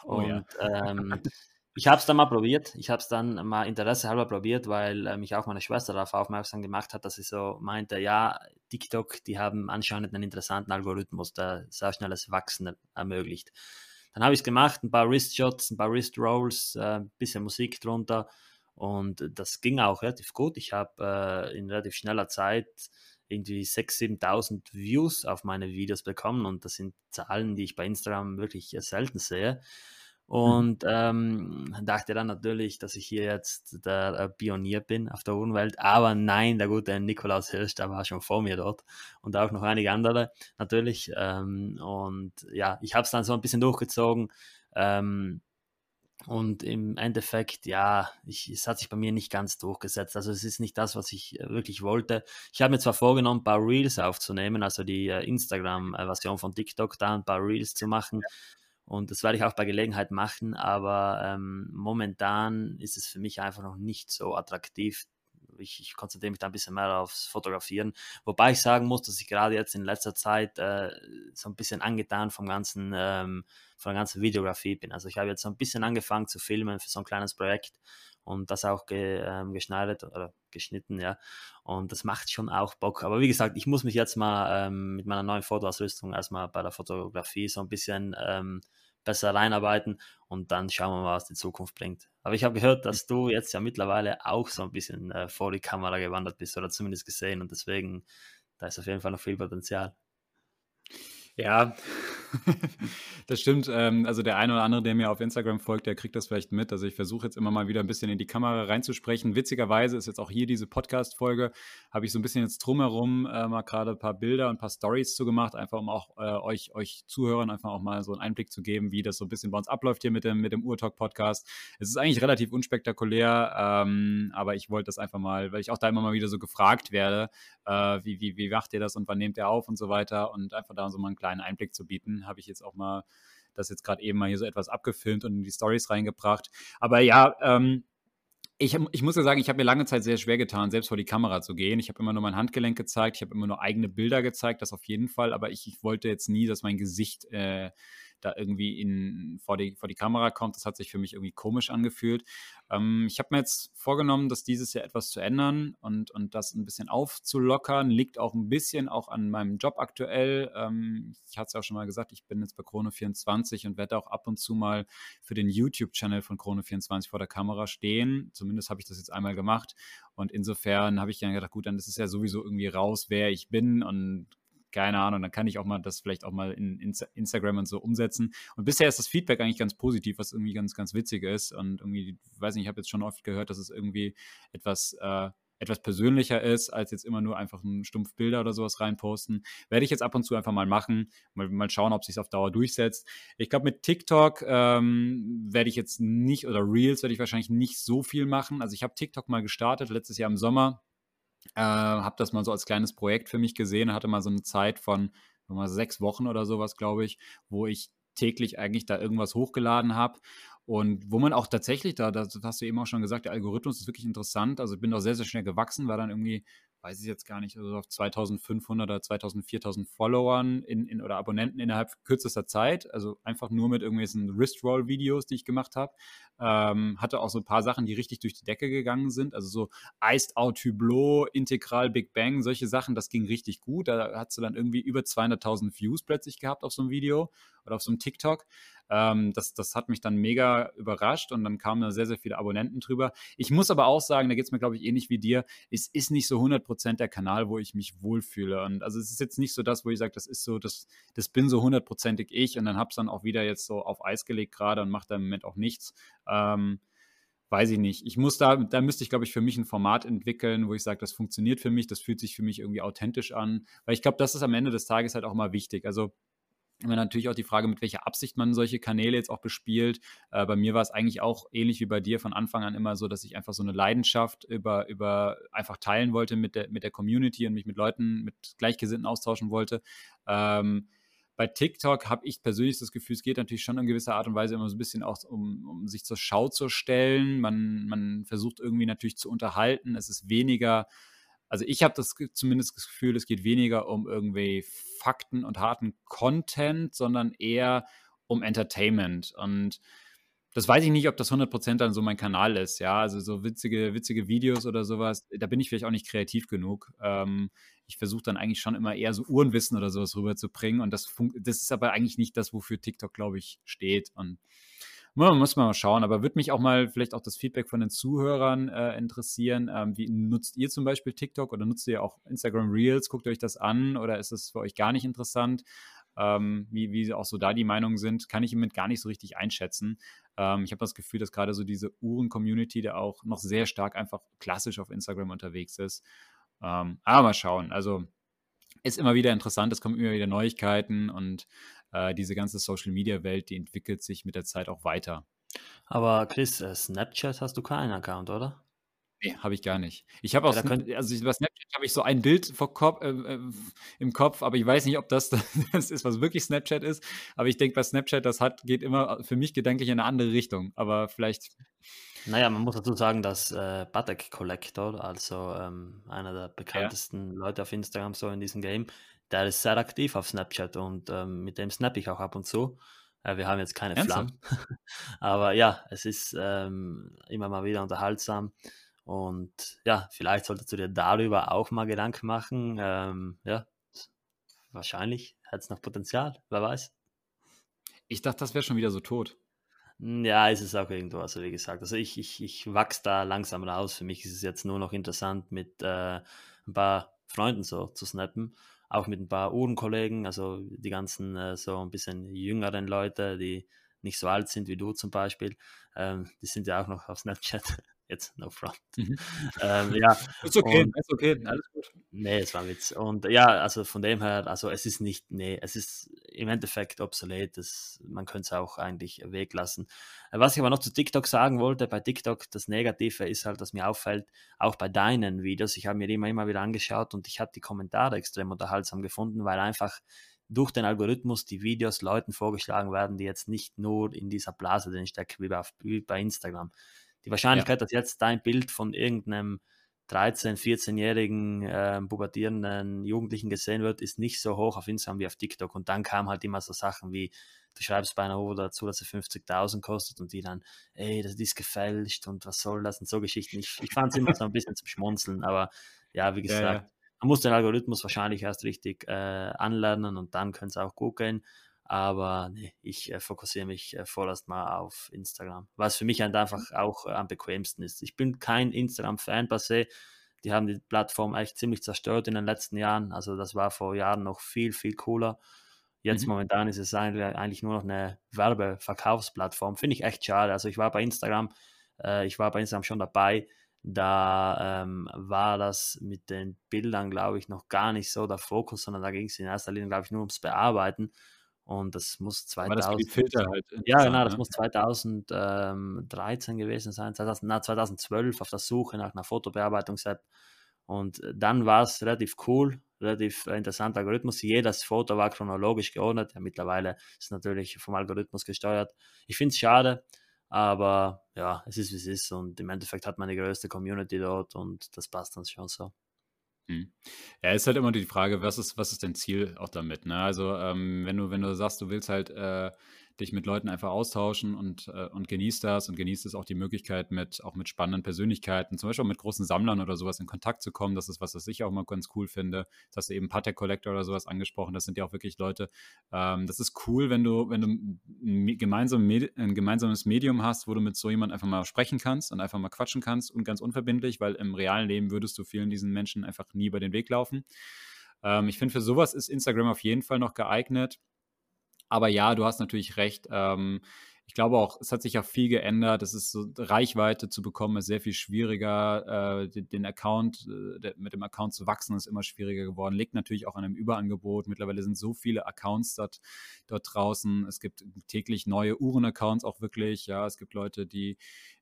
Oh, Und ja. ähm, ich habe es dann mal probiert. Ich habe es dann mal Interesse halber probiert, weil äh, mich auch meine Schwester darauf aufmerksam gemacht hat, dass sie so meinte, ja, TikTok, die haben anscheinend einen interessanten Algorithmus, der sehr schnelles Wachsen ermöglicht. Dann habe ich es gemacht, ein paar Wrist-Shots, ein paar Wrist-Rolls, ein äh, bisschen Musik drunter und das ging auch relativ gut. Ich habe äh, in relativ schneller Zeit irgendwie 6.000, 7.000 Views auf meine Videos bekommen und das sind Zahlen, die ich bei Instagram wirklich selten sehe. Mhm. Und ähm, dachte dann natürlich, dass ich hier jetzt der äh, Pionier bin auf der Umwelt. Aber nein, der gute Nikolaus Hirsch, der war schon vor mir dort. Und auch noch einige andere natürlich. Ähm, und ja, ich habe es dann so ein bisschen durchgezogen. Ähm, und im Endeffekt, ja, ich, es hat sich bei mir nicht ganz durchgesetzt. Also es ist nicht das, was ich äh, wirklich wollte. Ich habe mir zwar vorgenommen, ein paar Reels aufzunehmen, also die äh, Instagram-Version von TikTok, da ein paar Reels zu machen. Ja und das werde ich auch bei Gelegenheit machen, aber ähm, momentan ist es für mich einfach noch nicht so attraktiv. Ich, ich, konzentriere mich da ein bisschen mehr aufs Fotografieren. Wobei ich sagen muss, dass ich gerade jetzt in letzter Zeit äh, so ein bisschen angetan vom ganzen, ähm, von der ganzen Videografie bin. Also ich habe jetzt so ein bisschen angefangen zu filmen für so ein kleines Projekt und das auch ge, ähm, geschneidet oder geschnitten, ja. Und das macht schon auch Bock. Aber wie gesagt, ich muss mich jetzt mal ähm, mit meiner neuen Fotoausrüstung erstmal bei der Fotografie so ein bisschen ähm, besser reinarbeiten und dann schauen wir mal, was die Zukunft bringt. Aber ich habe gehört, dass du jetzt ja mittlerweile auch so ein bisschen äh, vor die Kamera gewandert bist oder zumindest gesehen und deswegen, da ist auf jeden Fall noch viel Potenzial. Ja, das stimmt. Ähm, also der eine oder andere, der mir auf Instagram folgt, der kriegt das vielleicht mit. Also ich versuche jetzt immer mal wieder ein bisschen in die Kamera reinzusprechen. Witzigerweise ist jetzt auch hier diese Podcast-Folge, habe ich so ein bisschen jetzt drumherum äh, mal gerade ein paar Bilder und ein paar Stories zu gemacht, einfach um auch äh, euch, euch Zuhörern einfach auch mal so einen Einblick zu geben, wie das so ein bisschen bei uns abläuft hier mit dem, mit dem Urtalk-Podcast. Es ist eigentlich relativ unspektakulär, ähm, aber ich wollte das einfach mal, weil ich auch da immer mal wieder so gefragt werde, äh, wie, wie, wie macht ihr das und wann nehmt ihr auf und so weiter und einfach da so mal einen kleinen Einblick zu bieten, habe ich jetzt auch mal das jetzt gerade eben mal hier so etwas abgefilmt und in die Stories reingebracht. Aber ja, ähm, ich, ich, muss ja sagen, ich habe mir lange Zeit sehr schwer getan, selbst vor die Kamera zu gehen. Ich habe immer nur mein Handgelenk gezeigt, ich habe immer nur eigene Bilder gezeigt, das auf jeden Fall, aber ich, ich wollte jetzt nie, dass mein Gesicht äh, da irgendwie in, vor, die, vor die Kamera kommt. Das hat sich für mich irgendwie komisch angefühlt. Ähm, ich habe mir jetzt vorgenommen, dass dieses Jahr etwas zu ändern und, und das ein bisschen aufzulockern. Liegt auch ein bisschen auch an meinem Job aktuell. Ähm, ich hatte es ja auch schon mal gesagt, ich bin jetzt bei Krone24 und werde auch ab und zu mal für den YouTube-Channel von Krone24 vor der Kamera stehen. Zumindest habe ich das jetzt einmal gemacht. Und insofern habe ich dann gedacht, gut, dann ist es ja sowieso irgendwie raus, wer ich bin und keine Ahnung, dann kann ich auch mal das vielleicht auch mal in, in Instagram und so umsetzen. Und bisher ist das Feedback eigentlich ganz positiv, was irgendwie ganz, ganz witzig ist. Und irgendwie, weiß nicht, ich habe jetzt schon oft gehört, dass es irgendwie etwas äh, etwas persönlicher ist, als jetzt immer nur einfach ein stumpf Bilder oder sowas reinposten. Werde ich jetzt ab und zu einfach mal machen, mal, mal schauen, ob sich auf Dauer durchsetzt. Ich glaube, mit TikTok ähm, werde ich jetzt nicht, oder Reels werde ich wahrscheinlich nicht so viel machen. Also ich habe TikTok mal gestartet, letztes Jahr im Sommer äh, habe das mal so als kleines Projekt für mich gesehen, hatte mal so eine Zeit von mal sechs Wochen oder sowas, glaube ich, wo ich täglich eigentlich da irgendwas hochgeladen habe. Und wo man auch tatsächlich da, das hast du eben auch schon gesagt, der Algorithmus ist wirklich interessant. Also ich bin auch sehr, sehr schnell gewachsen, war dann irgendwie weiß ich jetzt gar nicht, also auf 2500 oder 2000, 4000 Followern in, in, oder Abonnenten innerhalb kürzester Zeit. Also einfach nur mit irgendwelchen Wristroll-Videos, die ich gemacht habe. Ähm, hatte auch so ein paar Sachen, die richtig durch die Decke gegangen sind. Also so Iced Out Hublot, Integral Big Bang, solche Sachen, das ging richtig gut. Da hast du dann irgendwie über 200.000 Views plötzlich gehabt auf so einem Video oder auf so einem TikTok. Ähm, das, das hat mich dann mega überrascht und dann kamen da sehr, sehr viele Abonnenten drüber. Ich muss aber auch sagen, da geht es mir, glaube ich, ähnlich wie dir, es ist nicht so 100% der Kanal, wo ich mich wohlfühle. Und also es ist jetzt nicht so das, wo ich sage, das ist so, das, das bin so hundertprozentig ich und dann habe es dann auch wieder jetzt so auf Eis gelegt gerade und mache da im Moment auch nichts. Ähm, weiß ich nicht. Ich muss da, da müsste ich, glaube ich, für mich ein Format entwickeln, wo ich sage, das funktioniert für mich, das fühlt sich für mich irgendwie authentisch an. Weil ich glaube, das ist am Ende des Tages halt auch mal wichtig. Also immer natürlich auch die Frage, mit welcher Absicht man solche Kanäle jetzt auch bespielt. Äh, bei mir war es eigentlich auch ähnlich wie bei dir von Anfang an immer so, dass ich einfach so eine Leidenschaft über, über einfach teilen wollte mit der, mit der Community und mich mit Leuten, mit Gleichgesinnten austauschen wollte. Ähm, bei TikTok habe ich persönlich das Gefühl, es geht natürlich schon in gewisser Art und Weise immer so ein bisschen auch um, um sich zur Schau zu stellen. Man, man versucht irgendwie natürlich zu unterhalten. Es ist weniger, also ich habe das zumindest das Gefühl, es geht weniger um irgendwie Fakten und harten Content, sondern eher um Entertainment. Und das weiß ich nicht, ob das 100% dann so mein Kanal ist, ja, also so witzige, witzige Videos oder sowas, da bin ich vielleicht auch nicht kreativ genug. Ähm, ich versuche dann eigentlich schon immer eher so Uhrenwissen oder sowas rüberzubringen und das, das ist aber eigentlich nicht das, wofür TikTok, glaube ich, steht und man muss mal schauen, aber würde mich auch mal vielleicht auch das Feedback von den Zuhörern äh, interessieren. Ähm, wie nutzt ihr zum Beispiel TikTok oder nutzt ihr auch Instagram Reels? Guckt euch das an oder ist es für euch gar nicht interessant? Ähm, wie, wie auch so da die Meinungen sind, kann ich im Moment gar nicht so richtig einschätzen. Ähm, ich habe das Gefühl, dass gerade so diese Uhren-Community da auch noch sehr stark einfach klassisch auf Instagram unterwegs ist. Ähm, aber mal schauen. Also ist immer wieder interessant, es kommen immer wieder Neuigkeiten und äh, diese ganze Social-Media-Welt, die entwickelt sich mit der Zeit auch weiter. Aber Chris, äh, Snapchat hast du keinen Account, oder? Nee, habe ich gar nicht. Ich habe auch, ja, also über Snapchat habe ich so ein Bild Kopf, äh, äh, im Kopf, aber ich weiß nicht, ob das das ist, was wirklich Snapchat ist. Aber ich denke, bei Snapchat, das hat, geht immer für mich gedanklich in eine andere Richtung. Aber vielleicht. Naja, man muss dazu sagen, dass äh, Batek Collector, also ähm, einer der bekanntesten ja. Leute auf Instagram so in diesem Game, der ist sehr aktiv auf Snapchat und ähm, mit dem snap ich auch ab und zu. Äh, wir haben jetzt keine Flammen, aber ja, es ist ähm, immer mal wieder unterhaltsam. Und ja, vielleicht solltest du dir darüber auch mal Gedanken machen. Ähm, ja, wahrscheinlich hat es noch Potenzial, wer weiß. Ich dachte, das wäre schon wieder so tot. Hm, ja, ist es auch irgendwo, also wie gesagt. Also ich, ich, ich wachse da langsam raus. Für mich ist es jetzt nur noch interessant, mit äh, ein paar Freunden so zu snappen. Auch mit ein paar Uhrenkollegen, also die ganzen äh, so ein bisschen jüngeren Leute, die nicht so alt sind wie du zum Beispiel. Ähm, die sind ja auch noch auf Snapchat. Jetzt no front. Mhm. ähm, ja. Ist okay, und, ist okay, alles gut. Nee, es war ein Witz. Und ja, also von dem her, also es ist nicht, nee, es ist im Endeffekt obsolet. Das, man könnte es auch eigentlich weglassen. Was ich aber noch zu TikTok sagen wollte, bei TikTok, das Negative ist halt, dass mir auffällt, auch bei deinen Videos, ich habe mir immer, immer wieder angeschaut und ich habe die Kommentare extrem unterhaltsam gefunden, weil einfach durch den Algorithmus die Videos Leuten vorgeschlagen werden, die jetzt nicht nur in dieser Blase drin stecken, wie bei, wie bei Instagram. Die Wahrscheinlichkeit, ja. dass jetzt dein Bild von irgendeinem 13-, 14-jährigen äh, pubertierenden Jugendlichen gesehen wird, ist nicht so hoch auf Instagram wie auf TikTok. Und dann kam halt immer so Sachen wie, du schreibst bei einer Uhr dazu, dass sie 50.000 kostet und die dann, ey, das ist gefälscht und was soll das und so Geschichten. Ich, ich fand es immer so ein bisschen zum Schmunzeln, aber ja, wie gesagt, ja, ja. man muss den Algorithmus wahrscheinlich erst richtig äh, anlernen und dann könnte es auch gut gehen. Aber nee, ich äh, fokussiere mich äh, vorerst mal auf Instagram, was für mich halt einfach auch äh, am bequemsten ist. Ich bin kein Instagram-Fan per se. Die haben die Plattform echt ziemlich zerstört in den letzten Jahren. Also das war vor Jahren noch viel, viel cooler. Jetzt mhm. momentan ist es eigentlich nur noch eine Werbeverkaufsplattform. Finde ich echt schade. Also ich war bei Instagram, äh, ich war bei Instagram schon dabei. Da ähm, war das mit den Bildern, glaube ich, noch gar nicht so der Fokus, sondern da ging es in erster Linie, glaube ich, nur ums Bearbeiten. Und das muss 2000. Das halt ja, genau, das ne? muss 2013 gewesen sein, 2000, na, 2012 auf der Suche nach einer Fotobearbeitungs-App. Und äh, dann war es relativ cool, relativ äh, interessanter Algorithmus. Jedes Foto war chronologisch geordnet. Ja, mittlerweile ist natürlich vom Algorithmus gesteuert. Ich finde es schade, aber ja, es ist wie es ist. Und im Endeffekt hat man die größte Community dort und das passt dann schon so. Hm. Ja, ist halt immer die Frage, was ist, was ist dein Ziel auch damit? Ne? Also, ähm, wenn du, wenn du sagst, du willst halt äh, dich mit Leuten einfach austauschen und, äh, und genießt das und genießt es auch die Möglichkeit, mit, auch mit spannenden Persönlichkeiten, zum Beispiel auch mit großen Sammlern oder sowas in Kontakt zu kommen. Das ist was, was ich auch mal ganz cool finde. Das hast du eben Patek Collector oder sowas angesprochen. Das sind ja auch wirklich Leute. Ähm, das ist cool, wenn du, wenn du ein, gemeinsam, ein gemeinsames Medium hast, wo du mit so jemandem einfach mal sprechen kannst und einfach mal quatschen kannst und ganz unverbindlich, weil im realen Leben würdest du vielen diesen Menschen einfach nie über den Weg laufen. Ähm, ich finde, für sowas ist Instagram auf jeden Fall noch geeignet. Aber ja, du hast natürlich recht. Ähm, ich glaube auch, es hat sich auch viel geändert. Es ist so, Reichweite zu bekommen, ist sehr viel schwieriger. Äh, den, den, Account, äh, mit dem Account zu wachsen, ist immer schwieriger geworden. Liegt natürlich auch an einem Überangebot. Mittlerweile sind so viele Accounts dort, dort draußen. Es gibt täglich neue Uhren-Accounts auch wirklich. Ja, es gibt Leute, die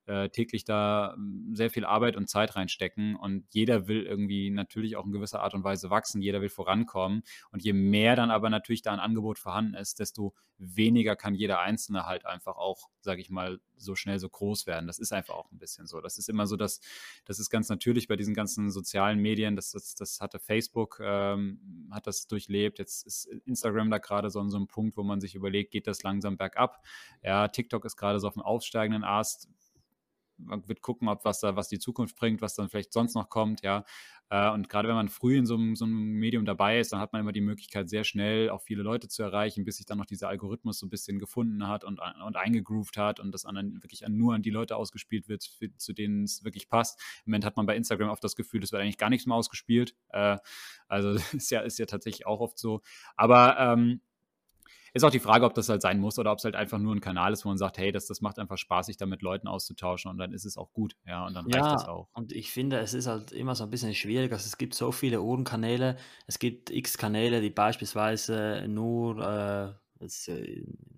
äh, täglich da hm, sehr viel Arbeit und Zeit reinstecken und jeder will irgendwie natürlich auch in gewisser Art und Weise wachsen, jeder will vorankommen und je mehr dann aber natürlich da ein Angebot vorhanden ist, desto weniger kann jeder Einzelne halt einfach auch, sage ich mal, so schnell so groß werden. Das ist einfach auch ein bisschen so. Das ist immer so, dass das ist ganz natürlich bei diesen ganzen sozialen Medien, das, das, das hatte Facebook, ähm, hat das durchlebt. Jetzt ist Instagram da gerade so an so einem Punkt, wo man sich überlegt, geht das langsam bergab? Ja, TikTok ist gerade so auf dem aufsteigenden Ast man wird gucken, ob was da, was die Zukunft bringt, was dann vielleicht sonst noch kommt, ja. Äh, und gerade wenn man früh in so einem, so einem, Medium dabei ist, dann hat man immer die Möglichkeit, sehr schnell auch viele Leute zu erreichen, bis sich dann noch dieser Algorithmus so ein bisschen gefunden hat und, und eingegroovt hat und das dann wirklich nur an die Leute ausgespielt wird, für, zu denen es wirklich passt. Im Moment hat man bei Instagram oft das Gefühl, es wird eigentlich gar nichts mehr ausgespielt. Äh, also ist ja, ist ja tatsächlich auch oft so. Aber ähm, ist auch die Frage, ob das halt sein muss oder ob es halt einfach nur ein Kanal ist, wo man sagt, hey, das, das macht einfach Spaß, sich da mit Leuten auszutauschen und dann ist es auch gut. Ja, und dann ja, reicht das auch. Und ich finde, es ist halt immer so ein bisschen schwierig. Also es gibt so viele Uhrenkanäle, es gibt x Kanäle, die beispielsweise nur äh, jetzt,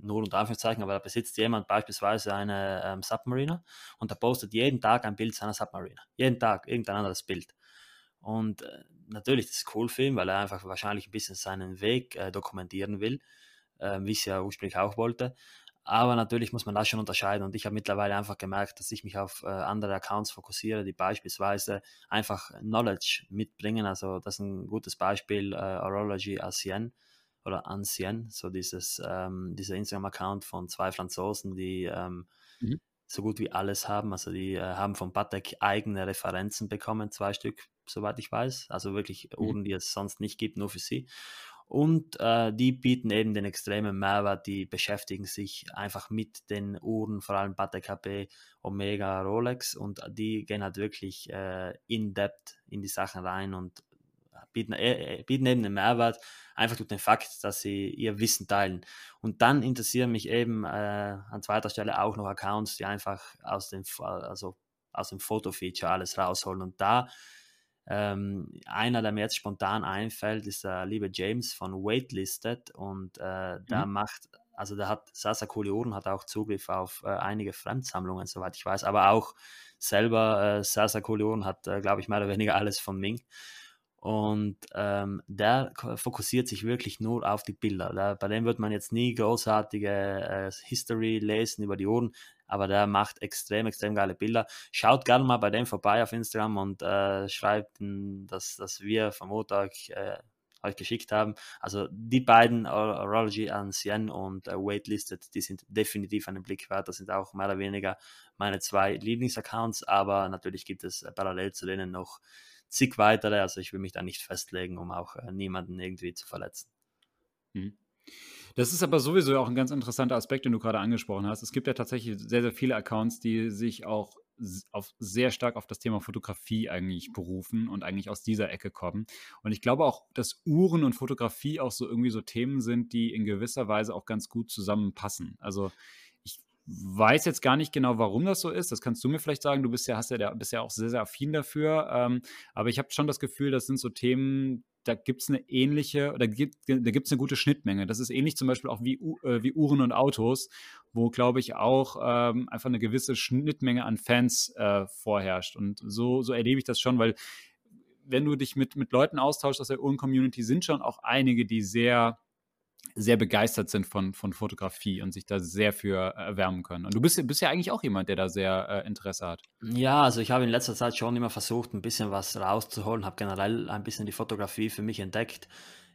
nur unter Anführungszeichen, aber da besitzt jemand beispielsweise eine ähm, Submariner und da postet jeden Tag ein Bild seiner Submariner. Jeden Tag irgendein anderes Bild. Und äh, natürlich, das ist cool für ihn, weil er einfach wahrscheinlich ein bisschen seinen Weg äh, dokumentieren will äh, wie ich es ja ursprünglich auch wollte. Aber natürlich muss man das schon unterscheiden und ich habe mittlerweile einfach gemerkt, dass ich mich auf äh, andere Accounts fokussiere, die beispielsweise einfach Knowledge mitbringen. Also das ist ein gutes Beispiel, äh, Orology Ancien oder Ancien, so dieses, ähm, dieser Instagram-Account von zwei Franzosen, die ähm, mhm. so gut wie alles haben. Also die äh, haben von Patek eigene Referenzen bekommen, zwei Stück, soweit ich weiß. Also wirklich mhm. Uhren, die es sonst nicht gibt, nur für sie. Und äh, die bieten eben den extremen Mehrwert, die beschäftigen sich einfach mit den Uhren, vor allem Patek HP, Omega, Rolex. Und die gehen halt wirklich äh, in-depth in die Sachen rein und bieten, äh, bieten eben den Mehrwert einfach durch den Fakt, dass sie ihr Wissen teilen. Und dann interessieren mich eben äh, an zweiter Stelle auch noch Accounts, die einfach aus dem, also aus dem Foto-Feature alles rausholen. Und da ähm, einer, der mir jetzt spontan einfällt, ist der liebe James von Waitlisted und äh, der mhm. macht, also der hat coole Uhren, hat auch Zugriff auf äh, einige Fremdsammlungen, soweit ich weiß, aber auch selber äh, coole Uhren, hat, äh, glaube ich, mehr oder weniger alles von Ming. Und ähm, der fokussiert sich wirklich nur auf die Bilder. Der, bei dem wird man jetzt nie großartige äh, History lesen über die Uhren aber der macht extrem, extrem geile Bilder. Schaut gerne mal bei dem vorbei auf Instagram und äh, schreibt, dass, dass wir vom Montag äh, euch geschickt haben. Also die beiden, Orology Ancien und äh, Waitlisted, die sind definitiv einen Blick wert. Das sind auch mehr oder weniger meine zwei Lieblingsaccounts, aber natürlich gibt es äh, parallel zu denen noch zig weitere. Also ich will mich da nicht festlegen, um auch äh, niemanden irgendwie zu verletzen. Mhm. Das ist aber sowieso auch ein ganz interessanter Aspekt, den du gerade angesprochen hast. Es gibt ja tatsächlich sehr, sehr viele Accounts, die sich auch auf, sehr stark auf das Thema Fotografie eigentlich berufen und eigentlich aus dieser Ecke kommen. Und ich glaube auch, dass Uhren und Fotografie auch so irgendwie so Themen sind, die in gewisser Weise auch ganz gut zusammenpassen. Also weiß jetzt gar nicht genau, warum das so ist. Das kannst du mir vielleicht sagen. Du bist ja, hast ja, bist ja auch sehr, sehr affin dafür. Ähm, aber ich habe schon das Gefühl, das sind so Themen, da gibt es eine ähnliche, oder da gibt es eine gute Schnittmenge. Das ist ähnlich zum Beispiel auch wie, äh, wie Uhren und Autos, wo, glaube ich, auch ähm, einfach eine gewisse Schnittmenge an Fans äh, vorherrscht. Und so, so erlebe ich das schon, weil wenn du dich mit, mit Leuten austauschst aus der Uhren-Community, sind schon auch einige, die sehr sehr begeistert sind von, von Fotografie und sich da sehr für erwärmen können. Und du bist, bist ja eigentlich auch jemand, der da sehr äh, Interesse hat. Ja, also ich habe in letzter Zeit schon immer versucht, ein bisschen was rauszuholen, habe generell ein bisschen die Fotografie für mich entdeckt.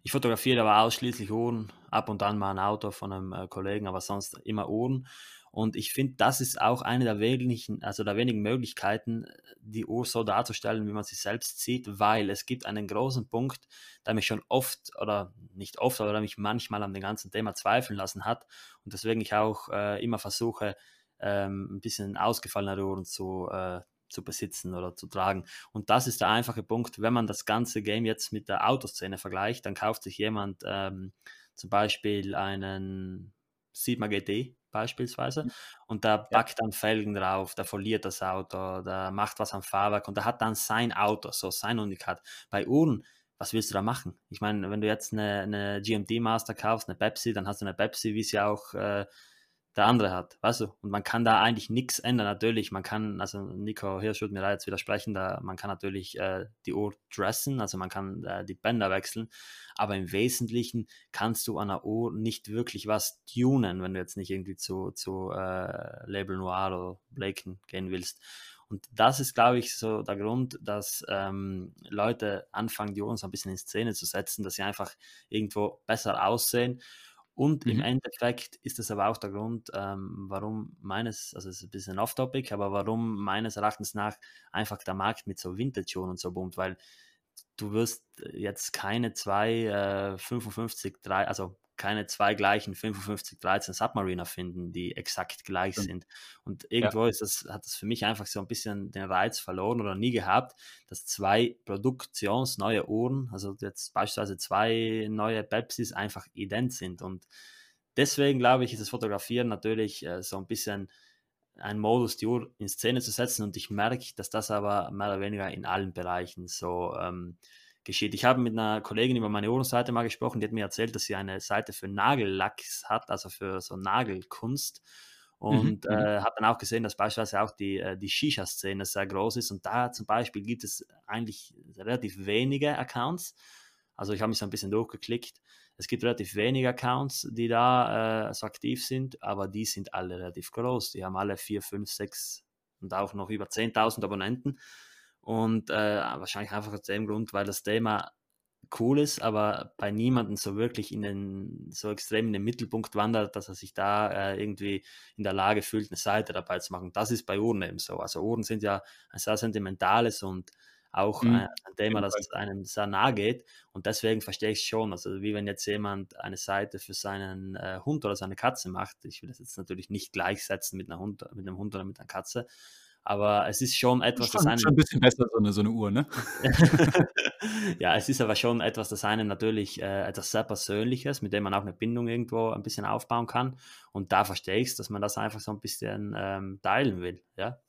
Ich fotografiere aber ausschließlich Uhren, ab und an mal ein Auto von einem äh, Kollegen, aber sonst immer Uhren. Und ich finde, das ist auch eine der wenigen, also der wenigen Möglichkeiten, die Uhr so darzustellen, wie man sie selbst sieht, weil es gibt einen großen Punkt, der mich schon oft oder nicht oft, aber der mich manchmal an dem ganzen Thema zweifeln lassen hat und deswegen ich auch äh, immer versuche, ähm, ein bisschen ausgefallene Uhren zu, äh, zu besitzen oder zu tragen. Und das ist der einfache Punkt. Wenn man das ganze Game jetzt mit der Autoszene vergleicht, dann kauft sich jemand ähm, zum Beispiel einen Sigma GT beispielsweise mhm. und da packt dann Felgen drauf, da verliert das Auto, da macht was am Fahrwerk und da hat dann sein Auto, so sein Unikat. Bei Uhren, was willst du da machen? Ich meine, wenn du jetzt eine, eine GMT Master kaufst, eine Pepsi, dann hast du eine Pepsi, wie sie auch äh, der andere hat, weißt du? Und man kann da eigentlich nichts ändern. Natürlich, man kann, also Nico Hirsch würde mir da jetzt widersprechen, da man kann natürlich äh, die Uhr dressen, also man kann äh, die Bänder wechseln, aber im Wesentlichen kannst du an der Uhr nicht wirklich was tunen, wenn du jetzt nicht irgendwie zu, zu äh, Label Noir oder Blaken gehen willst. Und das ist, glaube ich, so der Grund, dass ähm, Leute anfangen, die Uhren so ein bisschen in Szene zu setzen, dass sie einfach irgendwo besser aussehen und mhm. im Endeffekt ist das aber auch der Grund, ähm, warum meines, also es ist ein bisschen off-topic, aber warum meines Erachtens nach einfach der Markt mit so Vintage-Uhren und so boomt, weil du wirst jetzt keine zwei äh, 55, 3, also keine zwei gleichen 55, 13 Submariner finden, die exakt gleich mhm. sind. Und irgendwo ja. ist das, hat das für mich einfach so ein bisschen den Reiz verloren oder nie gehabt, dass zwei produktionsneue Uhren, also jetzt beispielsweise zwei neue Pepsis, einfach ident sind. Und deswegen glaube ich, ist das Fotografieren natürlich äh, so ein bisschen ein Modus, die Uhr in Szene zu setzen. Und ich merke, dass das aber mehr oder weniger in allen Bereichen so ähm, geschieht. Ich habe mit einer Kollegin über meine Uhrenseite mal gesprochen, die hat mir erzählt, dass sie eine Seite für Nagellacks hat, also für so Nagelkunst. Und mhm. äh, mhm. habe dann auch gesehen, dass beispielsweise auch die, äh, die Shisha-Szene sehr groß ist. Und da zum Beispiel gibt es eigentlich relativ wenige Accounts. Also ich habe mich so ein bisschen durchgeklickt. Es gibt relativ wenige Accounts, die da äh, so aktiv sind, aber die sind alle relativ groß. Die haben alle 4, 5, 6 und auch noch über 10.000 Abonnenten. Und äh, wahrscheinlich einfach aus dem Grund, weil das Thema cool ist, aber bei niemandem so wirklich in den, so extrem in den Mittelpunkt wandert, dass er sich da äh, irgendwie in der Lage fühlt, eine Seite dabei zu machen. Das ist bei Uhren eben so. Also Uhren sind ja ein sehr sentimentales und auch mhm. ein, Thema, das einem sehr nahe geht. Und deswegen verstehe ich es schon. Also wie wenn jetzt jemand eine Seite für seinen äh, Hund oder seine Katze macht. Ich will das jetzt natürlich nicht gleichsetzen mit, einer Hund, mit einem Hund oder mit einer Katze. Aber es ist schon etwas, schon, das einen. Schon ein bisschen besser, so eine, so eine Uhr, ne? ja, es ist aber schon etwas, das einen natürlich äh, etwas sehr Persönliches, mit dem man auch eine Bindung irgendwo ein bisschen aufbauen kann. Und da verstehe ich es, dass man das einfach so ein bisschen ähm, teilen will, ja.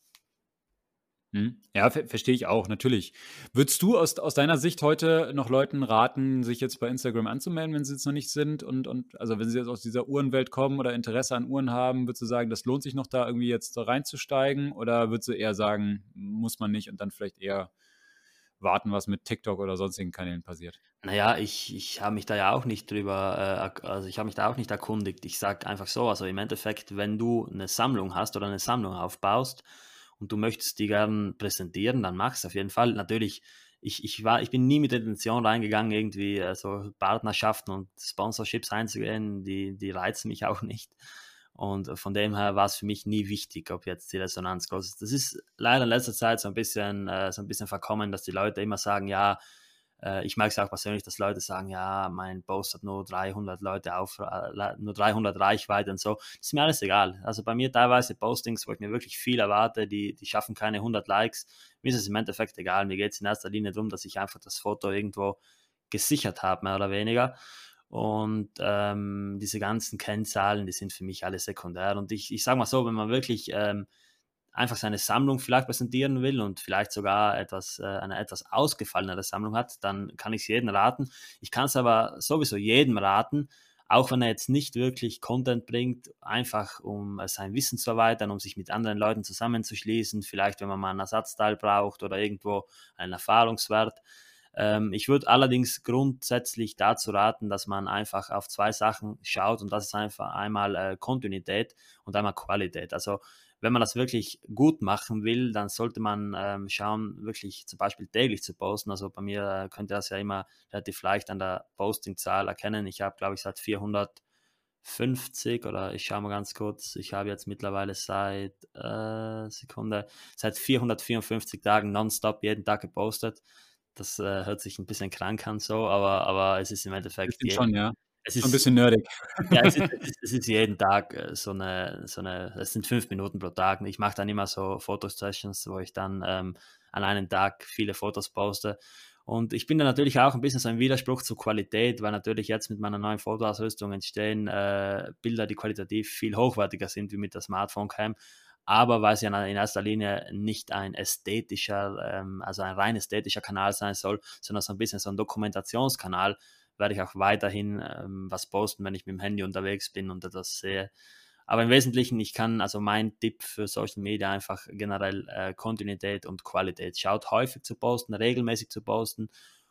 Mhm. Ja, ver verstehe ich auch, natürlich. Würdest du aus, aus deiner Sicht heute noch Leuten raten, sich jetzt bei Instagram anzumelden, wenn sie jetzt noch nicht sind? Und, und also wenn sie jetzt aus dieser Uhrenwelt kommen oder Interesse an Uhren haben, würdest du sagen, das lohnt sich noch da irgendwie jetzt reinzusteigen? Oder würdest du eher sagen, muss man nicht und dann vielleicht eher warten, was mit TikTok oder sonstigen Kanälen passiert? Naja, ich, ich habe mich da ja auch nicht drüber, äh, also ich habe mich da auch nicht erkundigt. Ich sage einfach so, also im Endeffekt, wenn du eine Sammlung hast oder eine Sammlung aufbaust, und du möchtest die gern präsentieren, dann mach es auf jeden Fall. Natürlich, ich, ich, war, ich bin nie mit der Intention reingegangen, irgendwie so Partnerschaften und Sponsorships einzugehen, die, die reizen mich auch nicht. Und von dem her war es für mich nie wichtig, ob jetzt die Resonanz groß ist. Das ist leider in letzter Zeit so ein bisschen, äh, so ein bisschen verkommen, dass die Leute immer sagen, ja, äh, ich merke es auch persönlich, dass Leute sagen, ja, mein Post hat nur 300 Leute auf, äh, nur 300 Reichweite und so. Das ist mir alles egal. Also bei mir teilweise Postings, wo ich mir wirklich viel erwarte, die, die schaffen keine 100 Likes. Mir ist es im Endeffekt egal. Mir geht es in erster Linie darum, dass ich einfach das Foto irgendwo gesichert habe, mehr oder weniger. Und ähm, diese ganzen Kennzahlen, die sind für mich alle sekundär. Und ich, ich sage mal so, wenn man wirklich ähm, einfach seine Sammlung vielleicht präsentieren will und vielleicht sogar etwas, äh, eine etwas ausgefallenere Sammlung hat, dann kann ich es jedem raten. Ich kann es aber sowieso jedem raten, auch wenn er jetzt nicht wirklich Content bringt, einfach um äh, sein Wissen zu erweitern, um sich mit anderen Leuten zusammenzuschließen, vielleicht wenn man mal einen Ersatzteil braucht oder irgendwo einen Erfahrungswert. Ähm, ich würde allerdings grundsätzlich dazu raten, dass man einfach auf zwei Sachen schaut und das ist einfach einmal äh, Kontinuität und einmal Qualität. Also wenn man das wirklich gut machen will, dann sollte man ähm, schauen, wirklich zum Beispiel täglich zu posten. Also bei mir äh, könnt ihr das ja immer relativ leicht an der Postingzahl erkennen. Ich habe, glaube ich, seit 450 oder ich schaue mal ganz kurz, ich habe jetzt mittlerweile seit äh, Sekunde, seit 454 Tagen nonstop jeden Tag gepostet. Das äh, hört sich ein bisschen krank an so, aber, aber es ist im Endeffekt. Jeden, schon, ja. Es ist ein bisschen nerdig. Ja, es ist, es ist, jeden Tag äh, so eine, so eine, es sind fünf Minuten pro Tag. Ich mache dann immer so Fotosessions, wo ich dann ähm, an einem Tag viele Fotos poste. Und ich bin da natürlich auch ein bisschen so ein Widerspruch zur Qualität, weil natürlich jetzt mit meiner neuen Fotoausrüstung entstehen äh, Bilder, die qualitativ viel hochwertiger sind wie mit der Smartphone Cam. Aber weil ja in erster Linie nicht ein ästhetischer, ähm, also ein rein ästhetischer Kanal sein soll, sondern so ein bisschen so ein Dokumentationskanal, werde ich auch weiterhin ähm, was posten, wenn ich mit dem Handy unterwegs bin und das sehe. Aber im Wesentlichen, ich kann, also mein Tipp für Social Media einfach generell äh, Kontinuität und Qualität. Schaut häufig zu posten, regelmäßig zu posten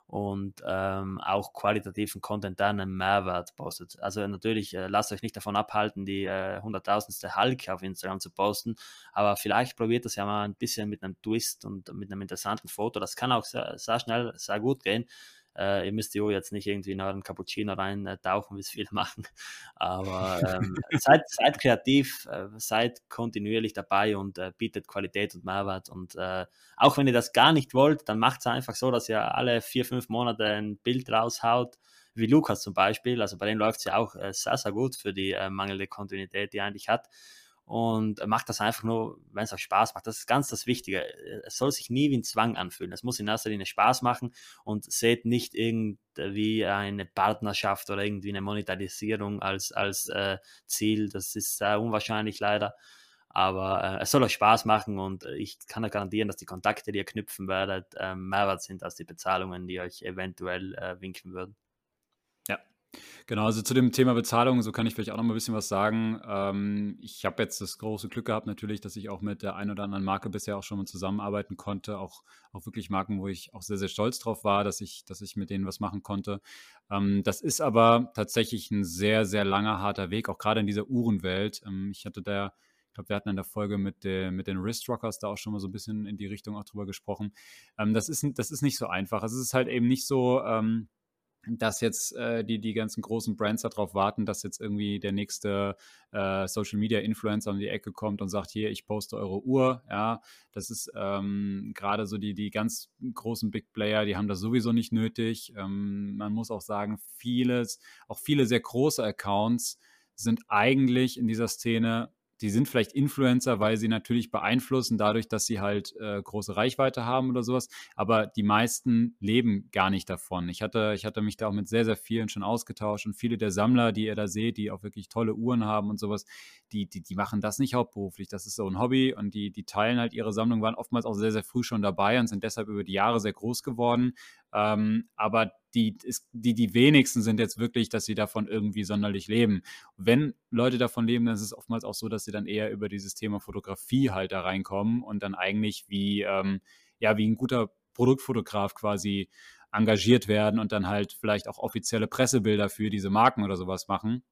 und ähm, auch qualitativen Content, der einen Mehrwert postet. Also natürlich äh, lasst euch nicht davon abhalten, die äh, hunderttausendste Hulk auf Instagram zu posten, aber vielleicht probiert das ja mal ein bisschen mit einem Twist und mit einem interessanten Foto. Das kann auch sehr, sehr schnell, sehr gut gehen. Äh, ihr müsst jo jetzt nicht irgendwie in euren Cappuccino reintauchen, wie es viele machen. Aber ähm, seid, seid, kreativ, äh, seid kontinuierlich dabei und äh, bietet Qualität und Mehrwert. Und äh, auch wenn ihr das gar nicht wollt, dann macht es einfach so, dass ihr alle vier, fünf Monate ein Bild raushaut wie Lukas zum Beispiel. Also bei denen läuft es ja auch äh, sehr, sehr gut für die äh, mangelnde Kontinuität, die er eigentlich hat und macht das einfach nur, wenn es auch Spaß macht. Das ist ganz das Wichtige. Es soll sich nie wie ein Zwang anfühlen. Es muss in erster Linie Spaß machen und seht nicht irgendwie eine Partnerschaft oder irgendwie eine Monetarisierung als, als äh, Ziel. Das ist sehr unwahrscheinlich leider. Aber äh, es soll euch Spaß machen und ich kann euch garantieren, dass die Kontakte, die ihr knüpfen werdet, äh, mehr wert sind als die Bezahlungen, die euch eventuell äh, winken würden. Genau, also zu dem Thema Bezahlung, so kann ich vielleicht auch noch mal ein bisschen was sagen. Ähm, ich habe jetzt das große Glück gehabt natürlich, dass ich auch mit der einen oder anderen Marke bisher auch schon mal zusammenarbeiten konnte. Auch, auch wirklich Marken, wo ich auch sehr, sehr stolz drauf war, dass ich, dass ich mit denen was machen konnte. Ähm, das ist aber tatsächlich ein sehr, sehr langer, harter Weg, auch gerade in dieser Uhrenwelt. Ähm, ich hatte da ich glaube, wir hatten in der Folge mit, der, mit den Wristrockers da auch schon mal so ein bisschen in die Richtung auch drüber gesprochen. Ähm, das, ist, das ist nicht so einfach. Es ist halt eben nicht so, ähm, dass jetzt äh, die, die ganzen großen Brands darauf warten, dass jetzt irgendwie der nächste äh, Social Media Influencer um die Ecke kommt und sagt, hier, ich poste eure Uhr. Ja, das ist ähm, gerade so die, die ganz großen Big Player, die haben das sowieso nicht nötig. Ähm, man muss auch sagen, vieles, auch viele sehr große Accounts sind eigentlich in dieser Szene die sind vielleicht Influencer, weil sie natürlich beeinflussen, dadurch, dass sie halt äh, große Reichweite haben oder sowas. Aber die meisten leben gar nicht davon. Ich hatte, ich hatte mich da auch mit sehr, sehr vielen schon ausgetauscht und viele der Sammler, die ihr da seht, die auch wirklich tolle Uhren haben und sowas, die, die, die machen das nicht hauptberuflich. Das ist so ein Hobby und die, die teilen halt ihre Sammlung, waren oftmals auch sehr, sehr früh schon dabei und sind deshalb über die Jahre sehr groß geworden. Ähm, aber die, die, die wenigsten sind jetzt wirklich, dass sie davon irgendwie sonderlich leben. Wenn Leute davon leben, dann ist es oftmals auch so, dass sie dann eher über dieses Thema Fotografie halt da reinkommen und dann eigentlich wie, ähm, ja, wie ein guter Produktfotograf quasi engagiert werden und dann halt vielleicht auch offizielle Pressebilder für diese Marken oder sowas machen.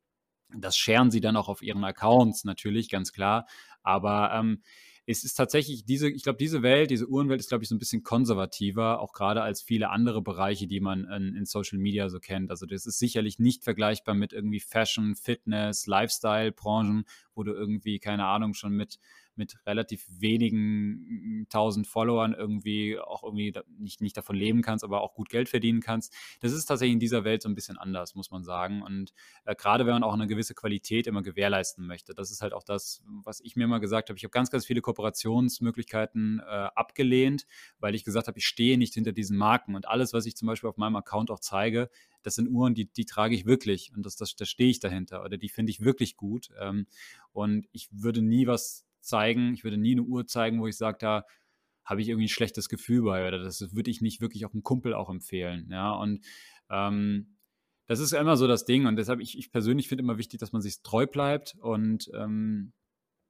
Das scheren sie dann auch auf ihren Accounts natürlich, ganz klar. Aber ähm, es ist tatsächlich diese, ich glaube, diese Welt, diese Uhrenwelt ist, glaube ich, so ein bisschen konservativer, auch gerade als viele andere Bereiche, die man in, in, Social Media so kennt. Also das ist sicherlich nicht vergleichbar mit irgendwie Fashion, Fitness, Lifestyle-Branchen, wo du irgendwie, keine Ahnung, schon mit mit relativ wenigen tausend Followern irgendwie auch irgendwie nicht, nicht davon leben kannst, aber auch gut Geld verdienen kannst. Das ist tatsächlich in dieser Welt so ein bisschen anders, muss man sagen. Und äh, gerade wenn man auch eine gewisse Qualität immer gewährleisten möchte, das ist halt auch das, was ich mir immer gesagt habe. Ich habe ganz, ganz viele Kooperationsmöglichkeiten äh, abgelehnt, weil ich gesagt habe, ich stehe nicht hinter diesen Marken. Und alles, was ich zum Beispiel auf meinem Account auch zeige, das sind Uhren, die, die trage ich wirklich und das, das, da stehe ich dahinter oder die finde ich wirklich gut. Ähm, und ich würde nie was zeigen. Ich würde nie eine Uhr zeigen, wo ich sage, da habe ich irgendwie ein schlechtes Gefühl bei oder das würde ich nicht wirklich auch einem Kumpel auch empfehlen. Ja, und ähm, das ist immer so das Ding und deshalb, ich, ich persönlich finde immer wichtig, dass man sich treu bleibt und ähm,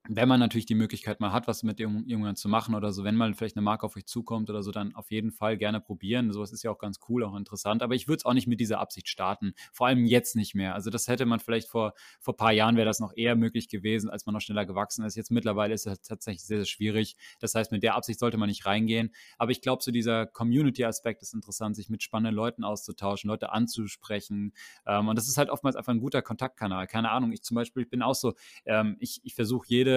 wenn man natürlich die Möglichkeit mal hat, was mit irgendjemandem zu machen oder so, wenn mal vielleicht eine Marke auf euch zukommt oder so, dann auf jeden Fall gerne probieren. Sowas ist ja auch ganz cool, auch interessant. Aber ich würde es auch nicht mit dieser Absicht starten. Vor allem jetzt nicht mehr. Also das hätte man vielleicht vor, vor ein paar Jahren wäre das noch eher möglich gewesen, als man noch schneller gewachsen ist. Jetzt mittlerweile ist es tatsächlich sehr, sehr schwierig. Das heißt, mit der Absicht sollte man nicht reingehen. Aber ich glaube, so dieser Community-Aspekt ist interessant, sich mit spannenden Leuten auszutauschen, Leute anzusprechen. Ähm, und das ist halt oftmals einfach ein guter Kontaktkanal. Keine Ahnung, ich zum Beispiel, ich bin auch so, ähm, ich, ich versuche jede